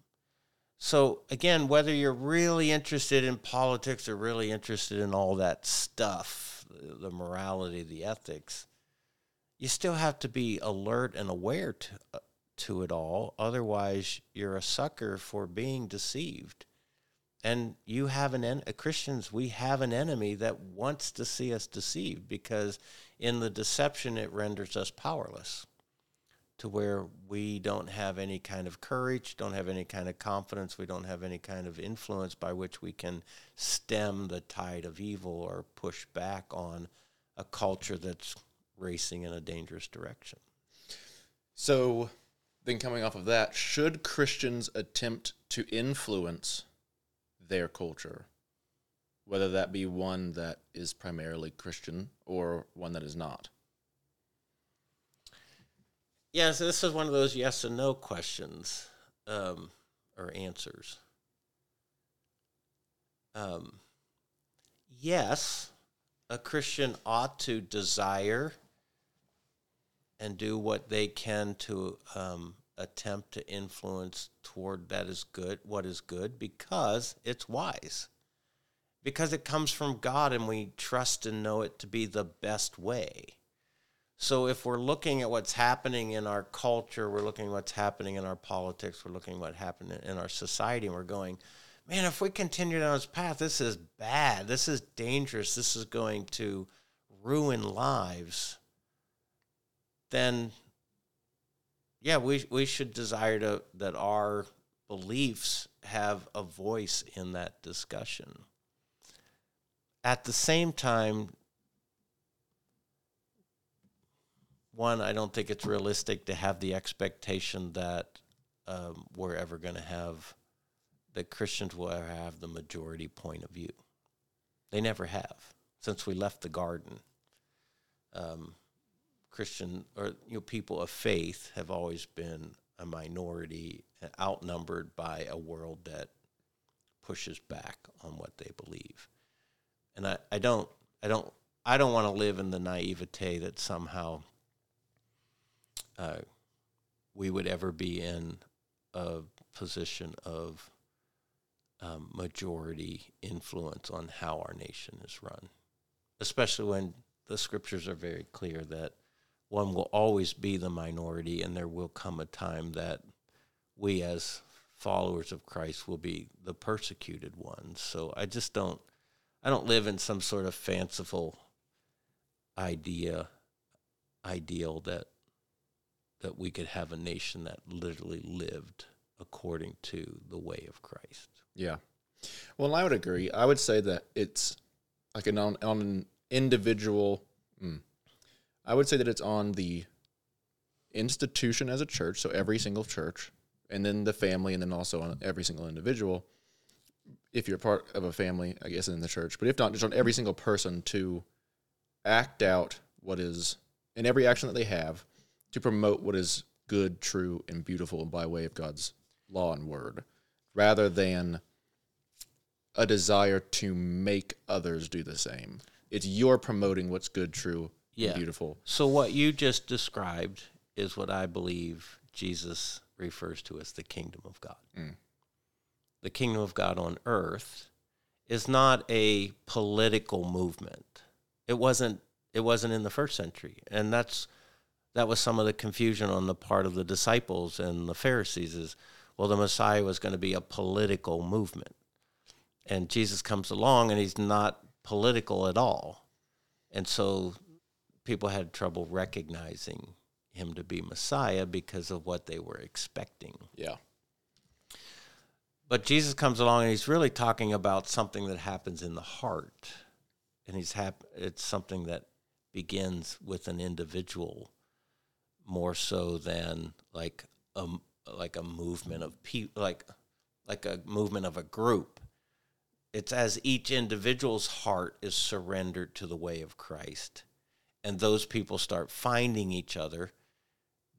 so, again, whether you're really interested in politics or really interested in all that stuff, the morality, the ethics, you still have to be alert and aware to, uh, to it all. Otherwise, you're a sucker for being deceived. And you have an en- Christians, we have an enemy that wants to see us deceived because in the deception it renders us powerless to where we don't have any kind of courage, don't have any kind of confidence, we don't have any kind of influence by which we can stem the tide of evil or push back on a culture that's racing in a dangerous direction. So, then coming off of that, should Christians attempt to influence their culture, whether that be one that is primarily Christian or one that is not? Yeah, so this is one of those yes and no questions um, or answers. Um, yes, a Christian ought to desire and do what they can to um, attempt to influence toward that is good, what is good, because it's wise. Because it comes from God and we trust and know it to be the best way. So if we're looking at what's happening in our culture, we're looking at what's happening in our politics, we're looking at what happened in our society, and we're going, man, if we continue down this path, this is bad. This is dangerous. This is going to ruin lives. Then, yeah, we we should desire to that our beliefs have a voice in that discussion. At the same time, one, I don't think it's realistic to have the expectation that um, we're ever going to have that Christians will ever have the majority point of view. They never have since we left the garden. Um, Christian or you know people of faith have always been a minority, outnumbered by a world that pushes back on what they believe. And I, I don't I don't I don't want to live in the naivete that somehow uh, we would ever be in a position of um, majority influence on how our nation is run, especially when the scriptures are very clear that one will always be the minority, and there will come a time that we, as followers of Christ, will be the persecuted ones. So I just don't, I don't live in some sort of fanciful idea, ideal that that we could have a nation that literally lived according to the way of Christ. Yeah. Well, I would agree. I would say that it's like an on, on an individual. Mm, I would say that it's on the institution as a church, so every single church, and then the family, and then also on every single individual. If you're part of a family, I guess in the church, but if not, just on every single person to act out what is in every action that they have, to promote what is good, true, and beautiful by way of God's law and word, rather than a desire to make others do the same. It's you're promoting what's good, true, Yeah. beautiful. So what you just described is what I believe Jesus refers to as the kingdom of God. Mm. The kingdom of God on earth is not a political movement. It wasn't it wasn't in the first century. And that's that was some of the confusion on the part of the disciples and the Pharisees is well the Messiah was going to be a political movement. And Jesus comes along and he's not political at all. And so people had trouble recognizing him to be Messiah because of what they were expecting. Yeah. But Jesus comes along and he's really talking about something that happens in the heart. And he's hap- it's something that begins with an individual more so than like a like a movement of people like like a movement of a group. It's as each individual's heart is surrendered to the way of Christ and those people start finding each other,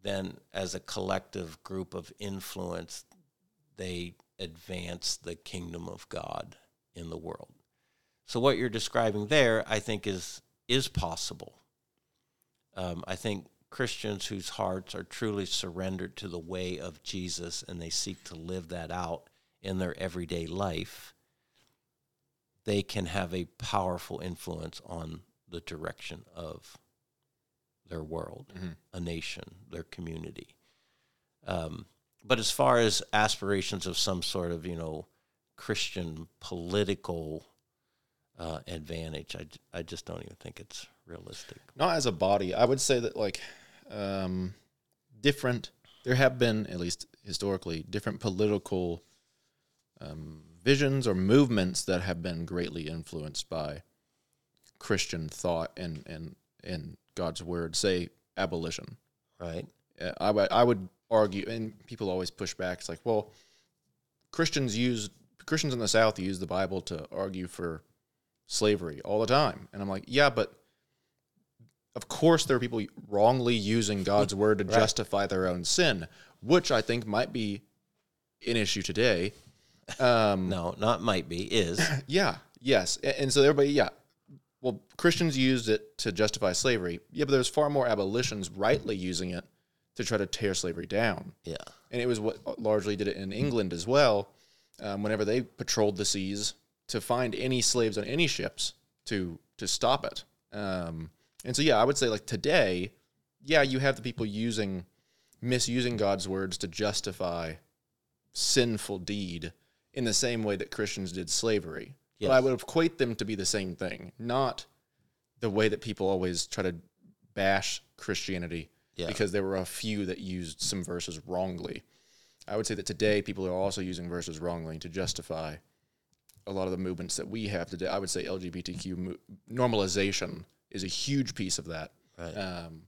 then as a collective group of influence, they advance the kingdom of God in the world. So what you're describing there, I think, is is possible. Um, I think Christians whose hearts are truly surrendered to the way of Jesus and they seek to live that out in their everyday life, they can have a powerful influence on the direction of their world, Mhm. a nation, their community. Um, but as far as aspirations of some sort of, you know, Christian political uh, advantage, I just don't even think it's realistic. not as a body i would say that like um different there have been at least historically different political um, visions or movements that have been greatly influenced by christian thought and and and god's word say abolition Right? Uh, I would I would argue, and people always push back. It's like, well, Christians use Christians in the South use the Bible to argue for slavery all the time, and I'm like, yeah, but of course there are people wrongly using God's word to Right. justify their own sin, which I think might be an issue today. Um, No, not might be, is. yeah, yes, A- and so everybody, yeah. Well, Christians used it to justify slavery. Yeah, but there's far more abolitionists rightly using it to try to tear slavery down. yeah. And it was what largely did it in England as well. Um, whenever they patrolled the seas to find any slaves on any ships to to stop it. Um, and so, yeah, I would say like today, yeah, you have the people using misusing God's words to justify sinful deed in the same way that Christians did slavery. But I would equate them to be the same thing, not the way that people always try to bash Christianity Yeah. because there were a few that used some verses wrongly. I would say that today people are also using verses wrongly to justify a lot of the movements that we have today. I would say LGBTQ mo- normalization is a huge piece of that. Right. Um,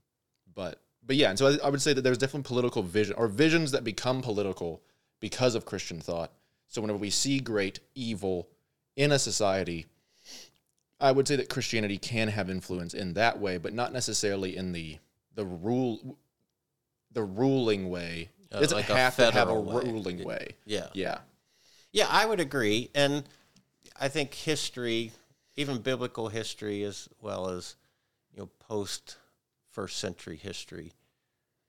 but but yeah, and so I, I would say that there's definitely political vision or visions that become political because of Christian thought. So whenever we see great evil in a society, I would say that Christianity can have influence in that way, but not necessarily in the the rule the ruling way. Uh, It doesn't like have to have a way. ruling way. yeah. Yeah. Yeah, I would agree. And I think history, even biblical history, as well as you know, post first century history,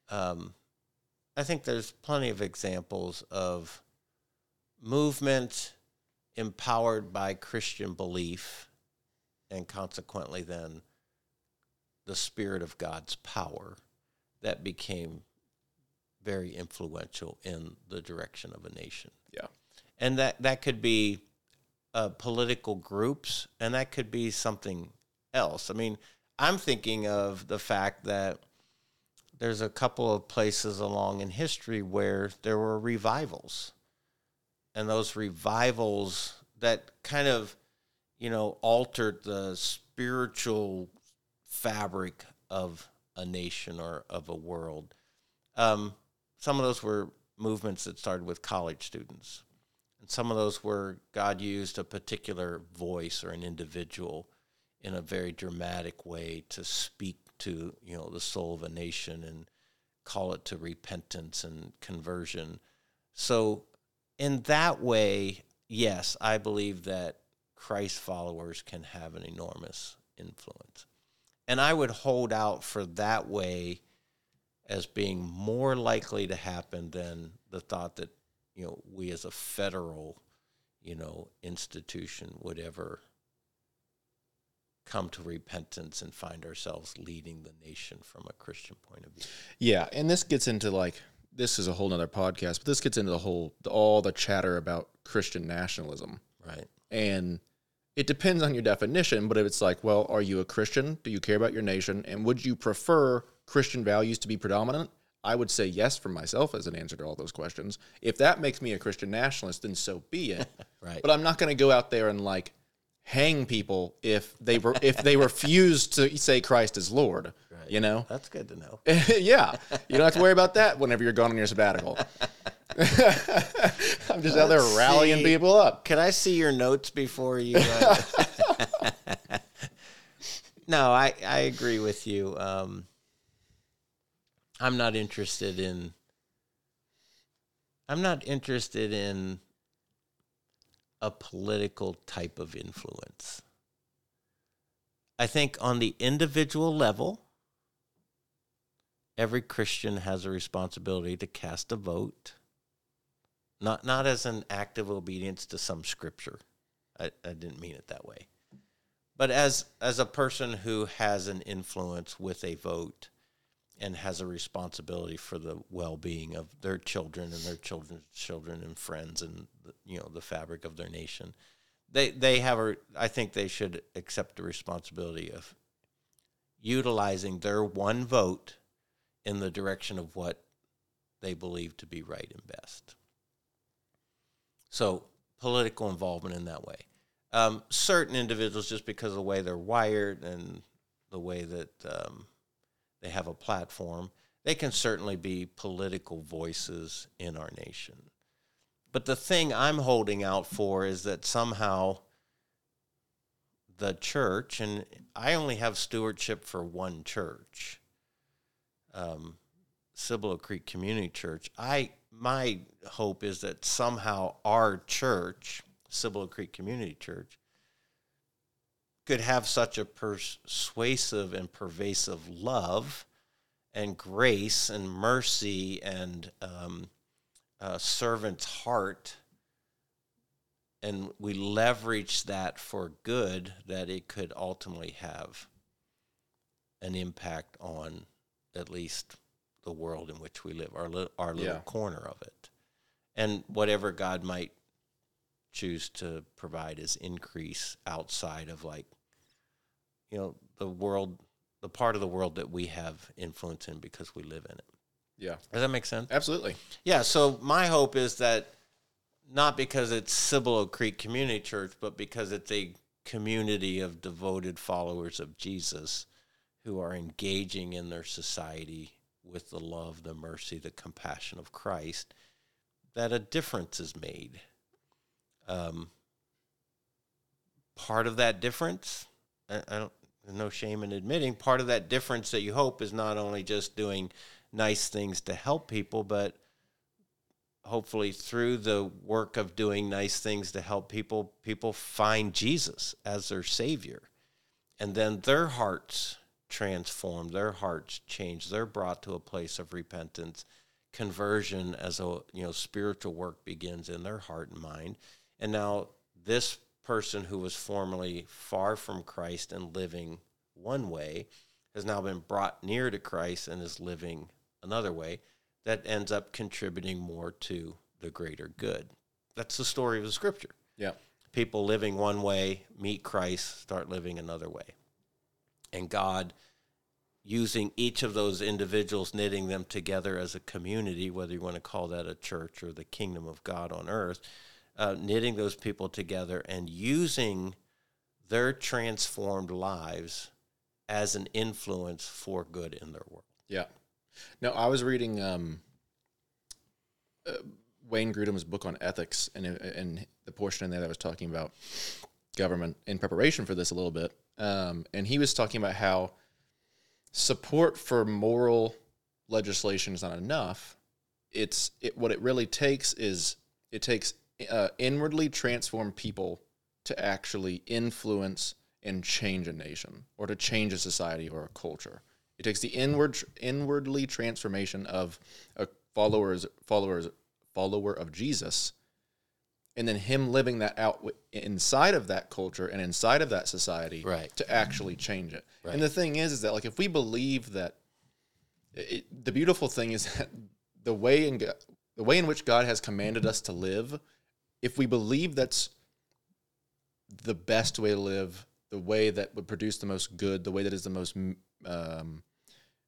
um, I think there's plenty of examples of movement empowered by Christian belief, and consequently, then the spirit of God's power that became very influential in the direction of a nation Yeah. and that that could be uh, political groups, and that could be something else. I mean, I'm thinking of the fact that there's a couple of places along in history where there were revivals, and those revivals that kind of, you know, altered the spiritual fabric of a nation or of a world. Um, some of those were movements that started with college students. And some of those were God used a particular voice or an individual in a very dramatic way to speak to, you know, the soul of a nation and call it to repentance and conversion. So, in that way, yes, I believe that Christ followers can have an enormous influence. And I would hold out for that way as being more likely to happen than the thought that, you know, we as a federal, you know, institution would ever come to repentance and find ourselves leading the nation from a Christian point of view. Yeah, and this gets into like this is a whole nother podcast, but this gets into the whole all the chatter about Christian nationalism. Right. And it depends on your definition, but if it's like, well, are you a Christian? Do you care about your nation? And would you prefer Christian values to be predominant? I would say yes for myself as an answer to all those questions. If that makes me a Christian nationalist, then so be it. Right. But I'm not going to go out there and like hang people if they were if they refuse to say Christ is Lord. Right. You know? That's good to know. yeah. You don't have to worry about that whenever you're gone on your sabbatical. I'm just out there rallying see. people up. Can I see your notes before you? Uh... no, I I agree with you. Um, I'm not interested in. I'm not interested in a political type of influence. I think on the individual level, every Christian has a responsibility to cast a vote not not as an act of obedience to some scripture. I, I didn't mean it that way. But as as a person who has an influence with a vote and has a responsibility for the well-being of their children and their children's children and friends and the, you know the fabric of their nation. They they have a I think they should accept the responsibility of utilizing their one vote in the direction of what they believe to be right and best. So political involvement in that way. Um, certain individuals, just because of the way they're wired and the way that um, they have a platform, they can certainly be political voices in our nation. But the thing I'm holding out for is that somehow the church, and I only have stewardship for one church, um, Cibolo Creek Community Church. I my hope is that somehow our church, Cibolo Creek Community Church, could have such a persuasive and pervasive love and grace and mercy and um, uh, servant's heart, and we leverage that for good, that it could ultimately have an impact on at least the world in which we live, our li- our little Yeah. corner of it, and whatever God might choose to provide as increase outside of like, you know, the world, the part of the world that we have influence in because we live in it. Yeah. Does that make sense? Absolutely. Yeah. So my hope is that not because it's Cibolo Creek Community Church, but because it's a community of devoted followers of Jesus who are engaging in their society with the love, the mercy, the compassion of Christ, that a difference is made. Um, part of that difference, I, don't, no shame in admitting, part of that difference that you hope is not only just doing nice things to help people, but hopefully through the work of doing nice things to help people, people find Jesus as their Savior. And then their hearts transform, their hearts change, they're brought to a place of repentance, conversion as a you know spiritual work begins in their heart and mind. And now this person who was formerly far from Christ and living one way has now been brought near to Christ and is living another way that ends up contributing more to the greater good. That's the story of the scripture. Yeah. People living one way meet Christ, start living another way. And God using each of those individuals, knitting them together as a community, whether you want to call that a church or the kingdom of God on earth, uh, knitting those people together and using their transformed lives as an influence for good in their world. Yeah. No, I was reading um, uh, Wayne Grudem's book on ethics, and and the portion in there that was talking about government in preparation for this a little bit, um, and he was talking about how support for moral legislation is not enough. It's it what it really takes is it takes uh, inwardly transformed people to actually influence and change a nation or to change a society or a culture. It takes the inward inwardly transformation of a followers followers follower of Jesus and then him living that out inside of that culture and inside of that society Right. to actually change it. Right. And the thing is is that like if we believe that it, the beautiful thing is that the way in the way in which God has commanded us to live, if we believe that's the best way to live, the way that would produce the most good, the way that is the most um,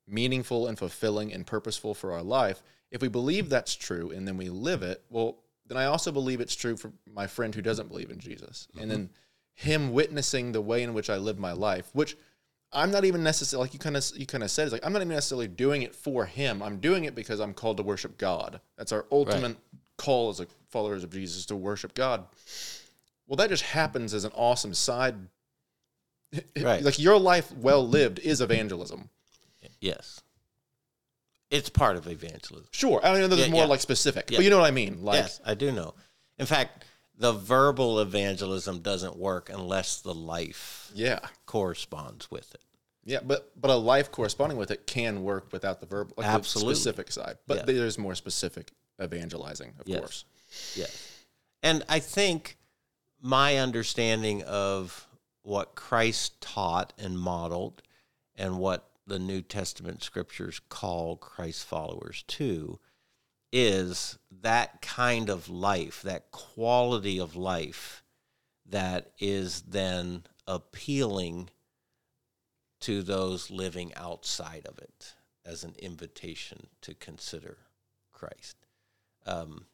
meaningful and fulfilling and purposeful for our life, if we believe that's true and then we live it, well, then I also believe it's true for my friend who doesn't believe in Jesus. And then him witnessing the way in which I live my life, which I'm not even necessarily like you kind of you kind of said is like I'm not even necessarily doing it for him. I'm doing it because I'm called to worship God. That's our ultimate call as a followers of Jesus to worship God. Well, that just happens as an awesome side. Right. Like your life well lived is evangelism. Yes. It's part of evangelism. Sure, I mean, there's Yeah, more yeah. like specific, Yeah. but you know what I mean. Like, yes, I do know. In fact, the verbal evangelism doesn't work unless the life yeah, corresponds with it. yeah, but but a life corresponding with it can work without the verbal, like Absolutely. the specific side. But Yeah. there's more specific evangelizing, of Yes. course. Yes. And I think my understanding of what Christ taught and modeled and what the New Testament scriptures call Christ followers to is that kind of life, that quality of life that is then appealing to those living outside of it as an invitation to consider Christ. Um,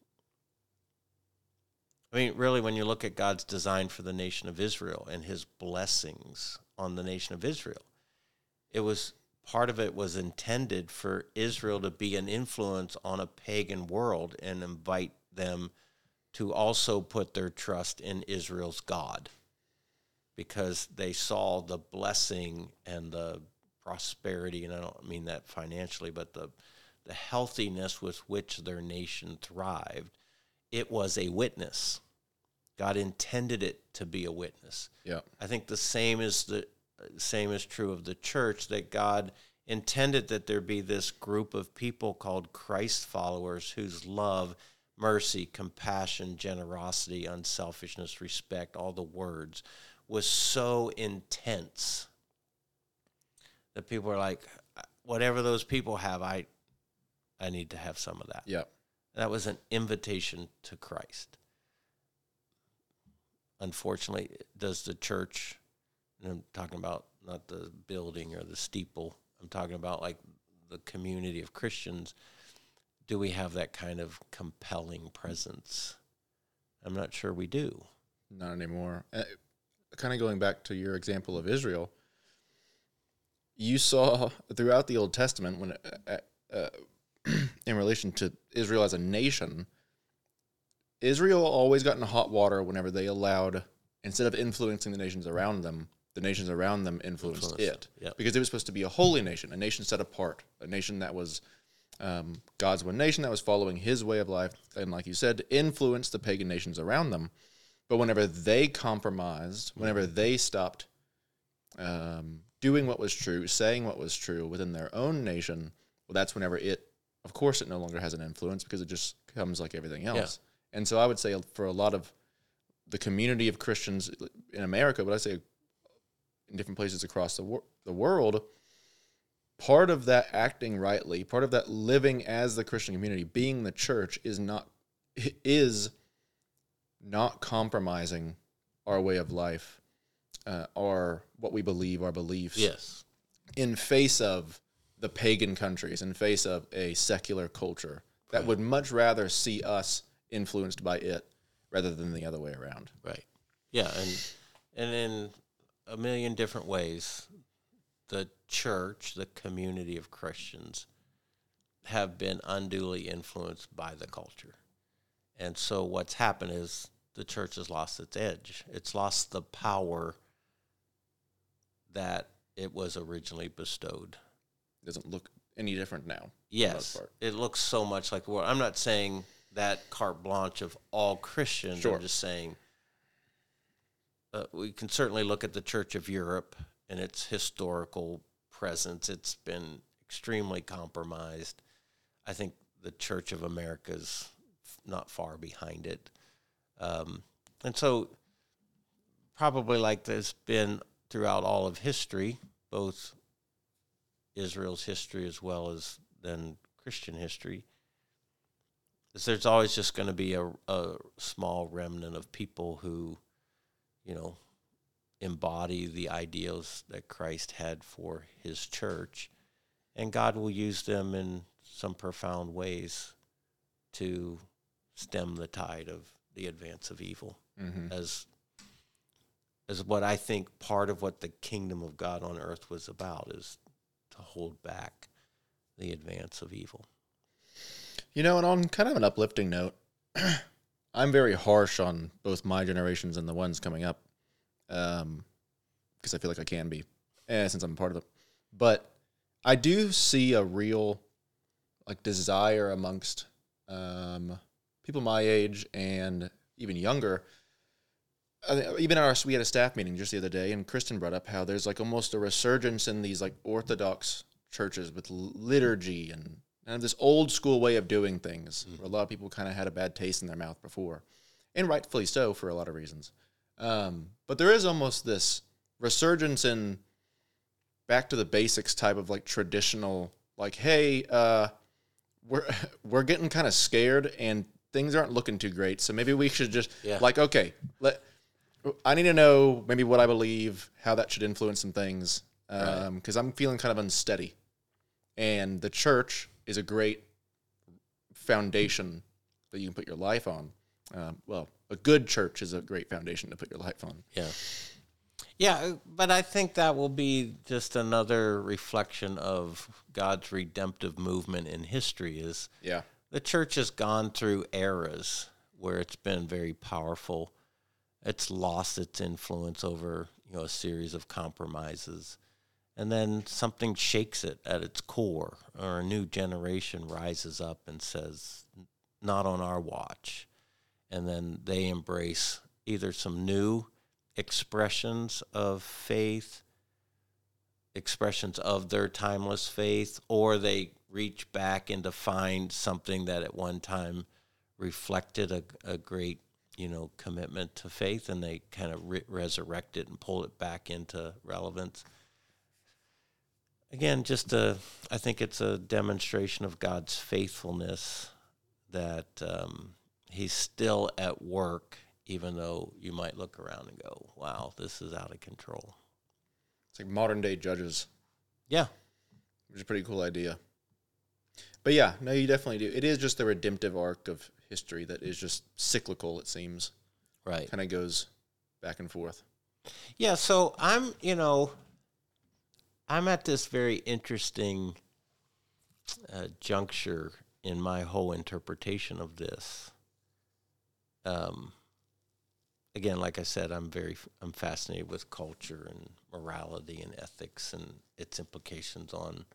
I mean, really, when you look at God's design for the nation of Israel and his blessings on the nation of Israel, it was part of it was intended for Israel to be an influence on a pagan world and invite them to also put their trust in Israel's God because they saw the blessing and the prosperity, and I don't mean that financially, but the, the healthiness with which their nation thrived. It was a witness. God intended it to be a witness. Yeah, I think the same is the same is true of the church that God intended that there be this group of people called Christ followers whose love, mercy, compassion, generosity, unselfishness, respect, all the words was so intense that people are like whatever those people have I I need to have some of that. yeah, That was an invitation to Christ. Unfortunately, does the church, and I'm talking about not the building or the steeple, I'm talking about like the community of Christians, do we have that kind of compelling presence? I'm not sure we do. not anymore. Uh, kind of going back to your example of Israel, you saw throughout the Old Testament when uh, uh, in relation to Israel as a nation, Israel always got in hot water whenever they allowed instead of influencing the nations around them, the nations around them influenced it yep. because it was supposed to be a holy nation, a nation set apart, a nation that was um, God's one nation that was following His way of life, and like you said, influenced the pagan nations around them. But whenever they compromised, whenever they stopped um, doing what was true, saying what was true within their own nation, well, that's whenever it, of course, it no longer has an influence because it just comes like everything else. And so I would say for a lot of the community of Christians in America, but I say in different places across the wor- the world, part of that acting rightly, part of that living as the Christian community, being the church, is not is not compromising our way of life, uh, our what we believe, our beliefs, Yes. in face of the pagan countries, in face of a secular culture that would much rather see us influenced by it rather than the other way around. Right. Yeah, and and in a million different ways, the church, the community of Christians, have been unduly influenced by the culture. And so what's happened is the church has lost its edge. It's lost the power that it was originally bestowed. Doesn't look any different now. Yes, it looks so much like the world. I'm not saying that carte blanche of all Christians. Sure. I'm just saying uh, we can certainly look at the Church of Europe and its historical presence. It's been extremely compromised. I think the Church of America is not far behind it. Um, and so, probably like there's been throughout all of history, both Israel's history as well as then Christian history, is there's always just going to be a, a small remnant of people who, you know, embody the ideals that Christ had for his church. And God will use them in some profound ways to stem the tide of the advance of evil Mm-hmm. as as what I think part of what the kingdom of God on earth was about is to hold back the advance of evil. You know, and on kind of an uplifting note, I'm very harsh on both my generations and the ones coming up, because I feel like I can be, eh, since I'm part of them. But I do see a real like desire amongst um, people my age and even younger. Even our we had a staff meeting just the other day, and Kristen brought up how there's like almost a resurgence in these like Orthodox churches with liturgy and and this old school way of doing things. Where a lot of people kind of had a bad taste in their mouth before, and rightfully so for a lot of reasons. Um, but there is almost this resurgence in back to the basics type of like traditional, like, hey, uh, we're we're getting kind of scared and things aren't looking too great, so maybe we should just Yeah. like, okay, let I need to know maybe what I believe, how that should influence some things, because I'm feeling kind of unsteady, and the church is a great foundation that you can put your life on. Um, well, a good church is a great foundation to put your life on. Yeah. Yeah, but I think that will be just another reflection of God's redemptive movement in history is Yeah. the church has gone through eras where it's been very powerful. It's lost its influence over, you know, a series of compromises. And then something shakes it at its core, or a new generation rises up and says, not on our watch. And then they embrace either some new expressions of faith, expressions of their timeless faith, or they reach back and to find something that at one time reflected a, a great, you know, commitment to faith, and they kind of re- resurrect it and pull it back into relevance. Again, just a, I think it's a demonstration of God's faithfulness that um, He's still at work, even though you might look around and go, "Wow, this is out of control." It's like modern day judges, Yeah, which is a pretty cool idea. But yeah, no, you definitely do. It is just the redemptive arc of history that is just cyclical, it seems. right. Kind of goes back and forth. Yeah, so I'm, you know, I'm at this very interesting uh, juncture in my whole interpretation of this. Um, again, like I said, I'm very, I'm fascinated with culture and morality and ethics and its implications on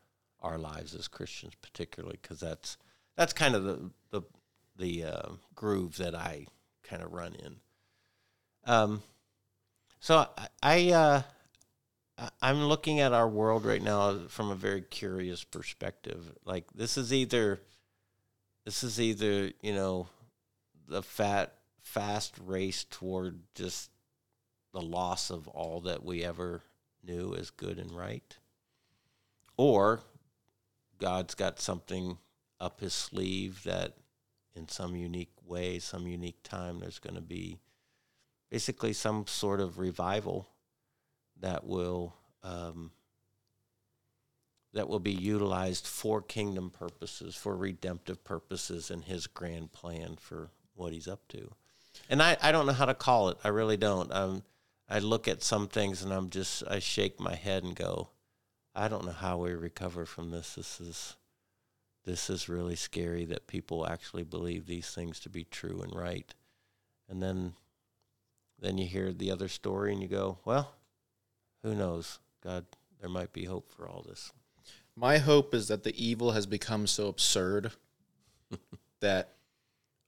our lives as Christians, particularly because that's that's kind of the the the uh, groove that I kind of run in. Um, so I, I uh, I'm looking at our world right now from a very curious perspective. Like this is either this is either you know the fat fast race toward just the loss of all that we ever knew as good and right, or God's got something up his sleeve that in some unique way, some unique time, there's going to be basically some sort of revival that will um, that will be utilized for kingdom purposes, for redemptive purposes, and His grand plan for what He's up to. And I, I don't know how to call it. I really don't. Um, I look at some things and I'm just I shake my head and go, I don't know how we recover from this. This is this is really scary that people actually believe these things to be true and right. And then then you hear the other story and you go, well, who knows? God, there might be hope for all this. my hope is that the evil has become so absurd that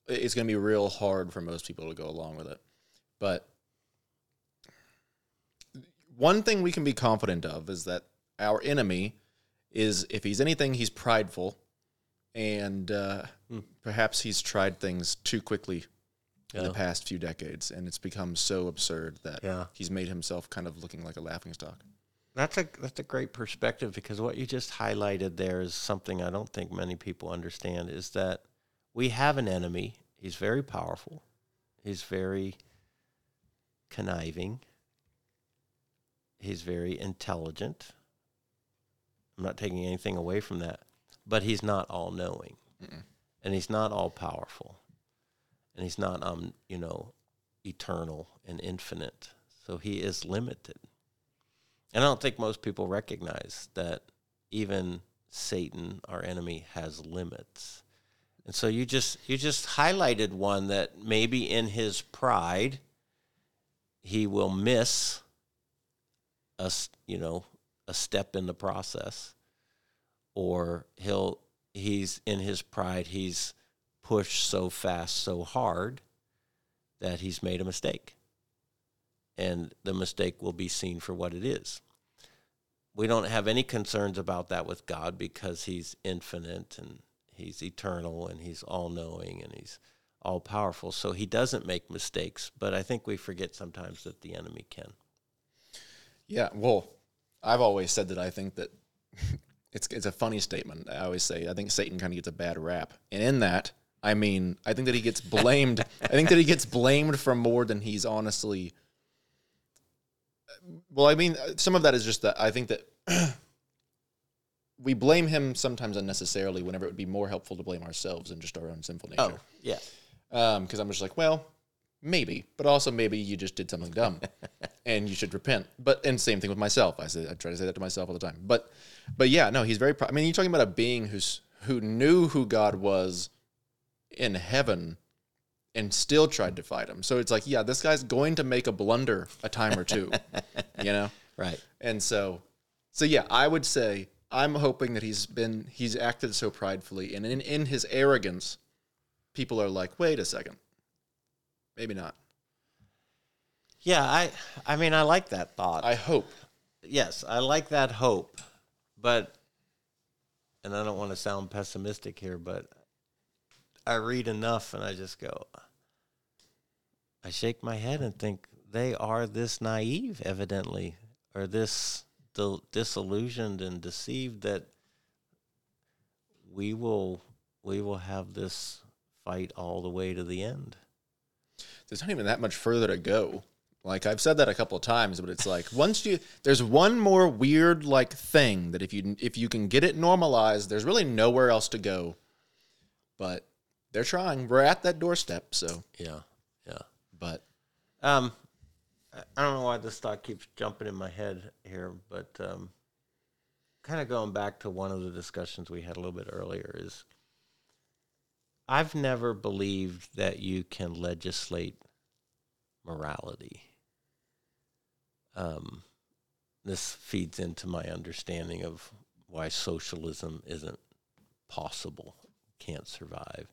it's going to be real hard for most people to go along with it. But one thing we can be confident of is that our enemy is, if he's anything, he's prideful, and uh, perhaps he's tried things too quickly in Yeah. the past few decades, and it's become so absurd that Yeah. he's made himself kind of looking like a laughingstock. That's a that's a great perspective because what you just highlighted there is something I don't think many people understand is that we have an enemy. He's very powerful. He's very conniving. He's very intelligent. I'm not taking anything away from that, but he's not all knowing. And he's not all powerful. And he's not um, you know, eternal and infinite. So he is limited. And I don't think most people recognize that even Satan, our enemy, has limits. And so you just you just highlighted one that maybe in his pride he will miss a you know a step in the process, or he'll he's in his pride he's pushed so fast so hard that he's made a mistake and the mistake will be seen for what it is. We don't have any concerns about that with God because He's infinite and He's eternal and He's all knowing and He's all powerful. So He doesn't make mistakes, but I think we forget sometimes that the enemy can. Yeah, well, I've always said that I think that it's it's a funny statement. I always say I think Satan kind of gets a bad rap, and in that, I mean, I think that he gets blamed. I think that he gets blamed for more than he's honestly. Well, I mean, uh, some of that is just that I think that we blame him sometimes unnecessarily. Whenever it would be more helpful to blame ourselves than just our own sinful nature. Oh, yeah. Um, because I'm just like, well, maybe, but also maybe you just did something dumb, and you should repent. But and same thing with myself. I say I try to say that to myself all the time. But but yeah, no, he's very. Pro- I mean, you're talking about a being who's who knew who God was in heaven and still tried to fight him. So it's like, yeah, this guy's going to make a blunder a time or two, you know. Right. And so, so yeah, I would say I'm hoping that he's been he's acted so pridefully, and in in his arrogance, people are like, wait a second, maybe not. Yeah, I I mean I like that thought. I hope. yes, I like that hope, but and I don't want to sound pessimistic here, but I read enough and I just go I shake my head and think they are this naive evidently or this dil- disillusioned and deceived that we will we will have this fight all the way to the end. There's not even that much further to go. Like I've said that a couple of times, but it's like once you there's one more weird like thing that if you if you can get it normalized, there's really nowhere else to go. But they're trying. We're at that doorstep. So, Yeah. Yeah. but Um, I- I don't know why this thought keeps jumping in my head here, but um, kind of going back to one of the discussions we had a little bit earlier is I've never believed that you can legislate morality. Um, this feeds into my understanding of why socialism isn't possible, can't survive.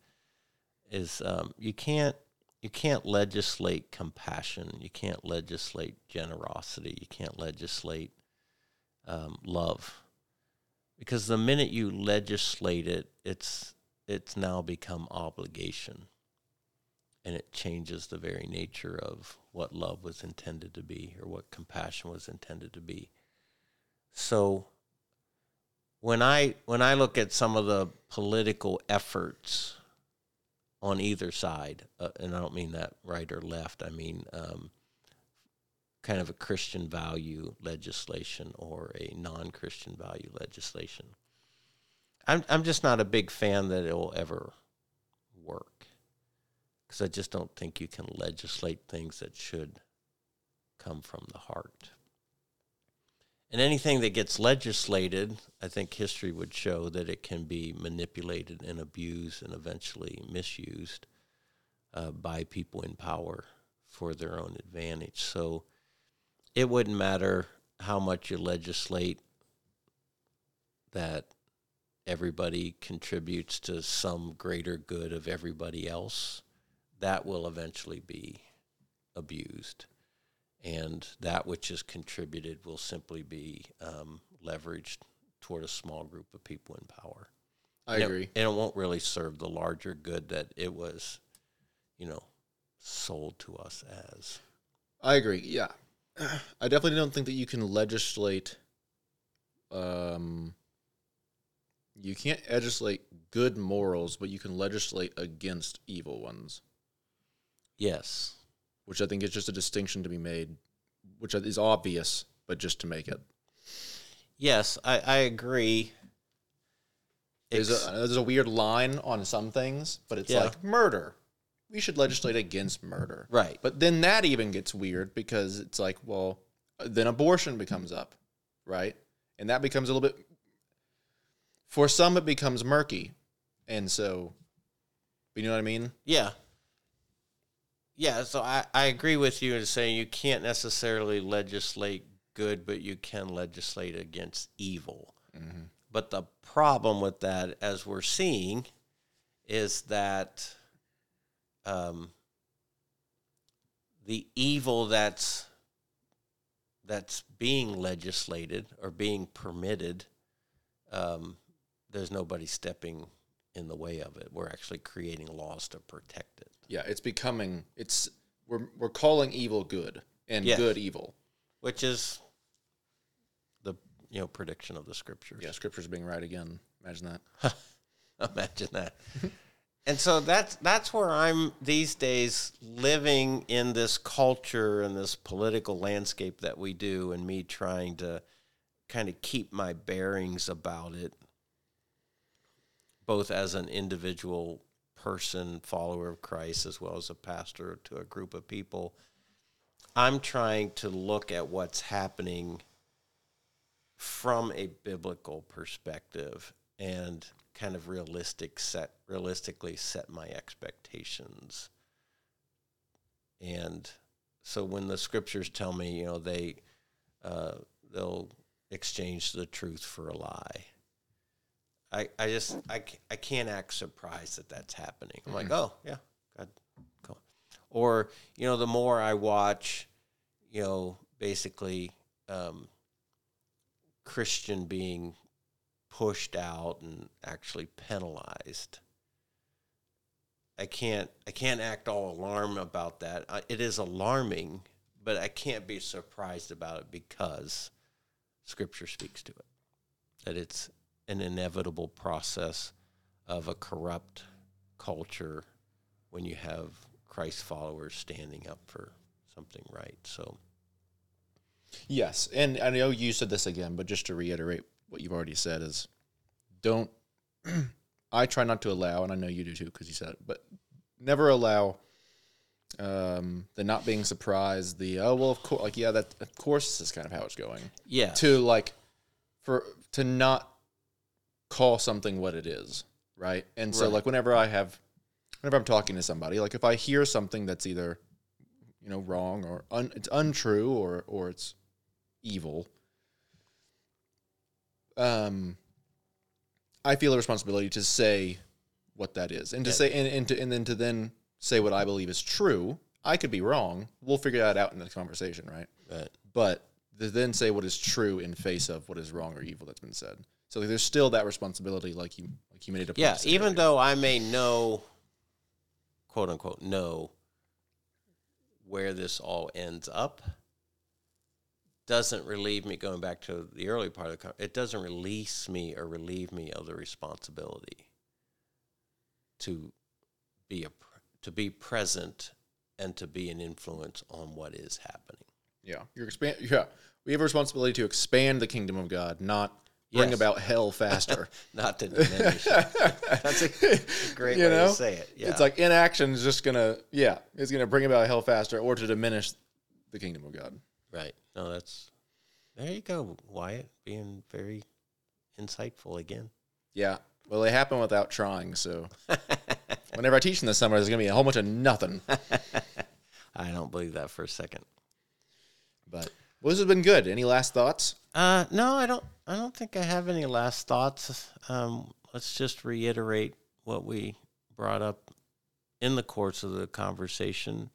Is um, you can't you can't legislate compassion. You can't legislate generosity. You can't legislate um, love, because the minute you legislate it, it's it's now become obligation, and it changes the very nature of what love was intended to be or what compassion was intended to be. So when I when I look at some of the political efforts on either side, uh, and I don't mean that right or left. I mean um, kind of a Christian value legislation or a non-Christian value legislation. I'm I'm just not a big fan that it will ever work because I just don't think you can legislate things that should come from the heart. And anything that gets legislated, I think history would show that it can be manipulated and abused and eventually misused uh, by people in power for their own advantage. So it wouldn't matter how much you legislate that everybody contributes to some greater good of everybody else, that will eventually be abused. And that which is contributed will simply be um, leveraged toward a small group of people in power. I And it- agree. and it won't really serve the larger good that it was, you know, sold to us as. I agree. Yeah, I definitely don't think that you can legislate. Um, you can't legislate good morals, but you can legislate against evil ones, Yes. which I think is just a distinction to be made, which is obvious, but just to make it. Yes, I, I agree. There's a, there's a weird line on some things, but it's Yeah. like murder. We should legislate against murder. right. But then that even gets weird because it's like, well, then abortion becomes up, right? And that becomes a little bit, for some, it becomes murky. And so, you know what I mean? Yeah. Yeah, so I, I agree with you in saying you can't necessarily legislate good, but you can legislate against evil. But the problem with that, as we're seeing, is that um, the evil that's that's being legislated or being permitted, um, there's nobody stepping in the way of it. We're actually creating laws to protect it, Yeah, it's becoming, it's, we're, we're calling evil good and Yes. good evil. which is the you know prediction of the scriptures. Yeah, scripture's being right again. Imagine that. Imagine that. and so that's that's where I'm these days living in this culture and this political landscape that we do, and me trying to kind of keep my bearings about it, both as an individual person, follower of Christ, as well as a pastor to a group of people. I'm trying to look at what's happening from a biblical perspective and kind of realistic set realistically set my expectations and so when the scriptures tell me you know they uh, they'll exchange the truth for a lie i i just i, I can't act surprised that that's happening i'm like oh yeah god cool or you know the more i watch you know basically um, Christian being pushed out and actually penalized. I can't I can't act all alarm about that. I, it is alarming, but I can't be surprised about it because Scripture speaks to it. That it's an inevitable process of a corrupt culture when you have Christ followers standing up for something right. So Yes, and I know you said this again, but just to reiterate what you've already said is, don't. I try not to allow, and I know you do too, because you said it, but never allow um, the not being surprised, the oh well, of course, like yeah, that of course this is kind of how it's going. yeah, To like, for to not call something what it is, right? And so Right. like whenever I have, whenever I'm talking to somebody, like if I hear something that's either, you know, wrong or un, it's untrue or or it's evil, um, I feel a responsibility to say what that is, and to Yeah. say and, and to and then to then say what I believe is true. I could be wrong. We'll figure that out in the conversation, right? but But to then say what is true in face of what is wrong or evil that's been said. So there's still that responsibility, like you like you made it. a yeah, even earlier. though I may know, quote unquote, know where this all ends up, doesn't relieve me. Going back to the early part of the, it doesn't release me or relieve me of the responsibility to be a to be present and to be an influence on what is happening. yeah, you're expand. Yeah, we have a responsibility to expand the kingdom of God, not bring Yes. about hell faster. Not to diminish. That's a great You way know? to say it. Yeah. It's like inaction is just gonna, yeah, it's gonna bring about hell faster or to diminish the kingdom of God. Right. No, that's there you go, Wyatt, being very insightful again. Yeah. Well, they happen without trying. So whenever I teach in the summer, there's gonna be a whole bunch of nothing. I don't believe that for a second. But well, this has been good. Any last thoughts? Uh, no, I don't. I don't think I have any last thoughts. Um, let's just reiterate what we brought up in the course of the conversation.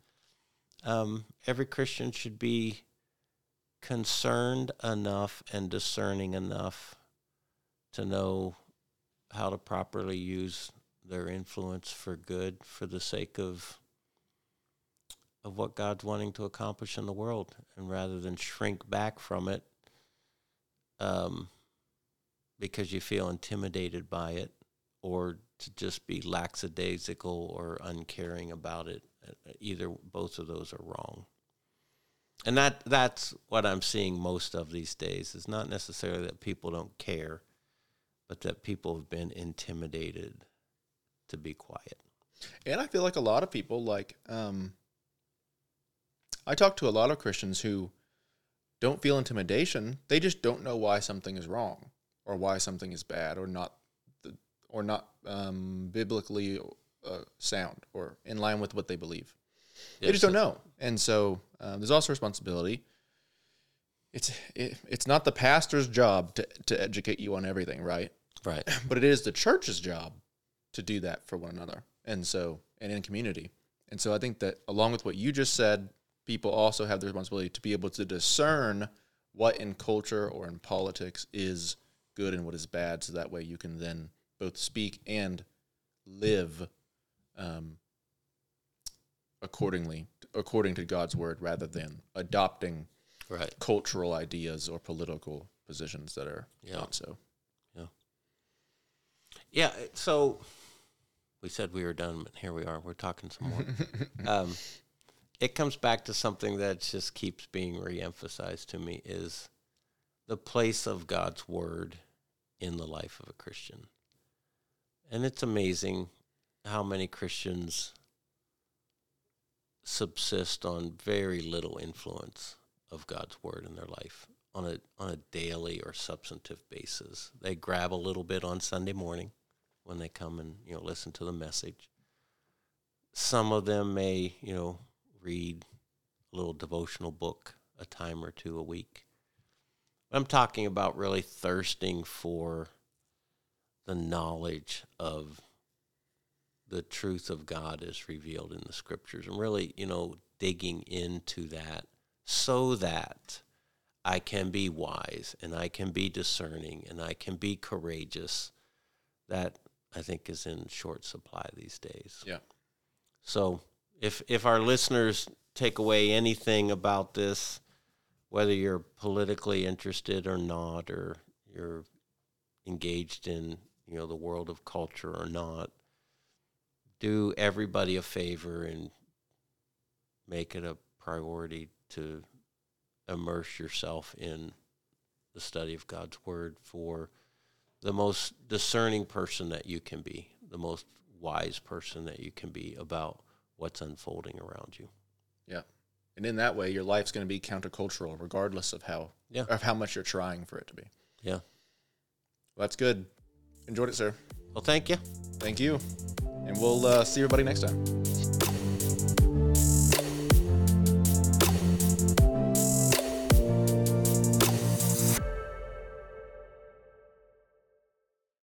Um, every Christian should be concerned enough and discerning enough to know how to properly use their influence for good for the sake of of what God's wanting to accomplish in the world and rather than shrink back from it um, because you feel intimidated by it or to just be lackadaisical or uncaring about it either both of those are wrong and that that's what i'm seeing most of these days is not necessarily that people don't care but that people have been intimidated to be quiet. And I feel like a lot of people like um, I talk to a lot of Christians who don't feel intimidation. They just don't know why something is wrong or why something is bad or not or not um, biblically uh, sound or in line with what they believe. They just don't know. And so um, there's also responsibility. It's it, it's not the pastor's job to, to educate you on everything, right? Right. But it is the church's job to do that for one another. And so, and in community. And so I think that along with what you just said, people also have the responsibility to be able to discern what in culture or in politics is good and what is bad. So that way you can then both speak and live um, accordingly, according to God's word, rather than adopting right. cultural ideas or political positions that are Yeah. not so. Yeah. Yeah. So we said we were done, but here we are. We're talking some more. um, it comes back to something that just keeps being reemphasized to me is the place of God's word in the life of a Christian. And it's amazing how many Christians subsist on very little influence of God's word in their life on a on a daily or substantive basis. They grab a little bit on Sunday morning when they come and you know listen to the message. Some of them may you know read a little devotional book a time or two a week. I'm talking about really thirsting for the knowledge of the truth of God as revealed in the scriptures and really, you know, digging into that so that I can be wise and I can be discerning and I can be courageous. That I think is in short supply these days. Yeah. So if if our listeners take away anything about this, whether you're politically interested or not, or you're engaged in you know the world of culture or not, do everybody a favor and make it a priority to immerse yourself in the study of God's Word for the most discerning person that you can be, the most wise person that you can be about what's unfolding around you. Yeah. And in that way, your life's going to be countercultural, regardless of how Yeah. of how much you're trying for it to be. Yeah. Well, that's good. Enjoyed it, sir. Well, thank you. Thank you. And we'll uh, see everybody next time.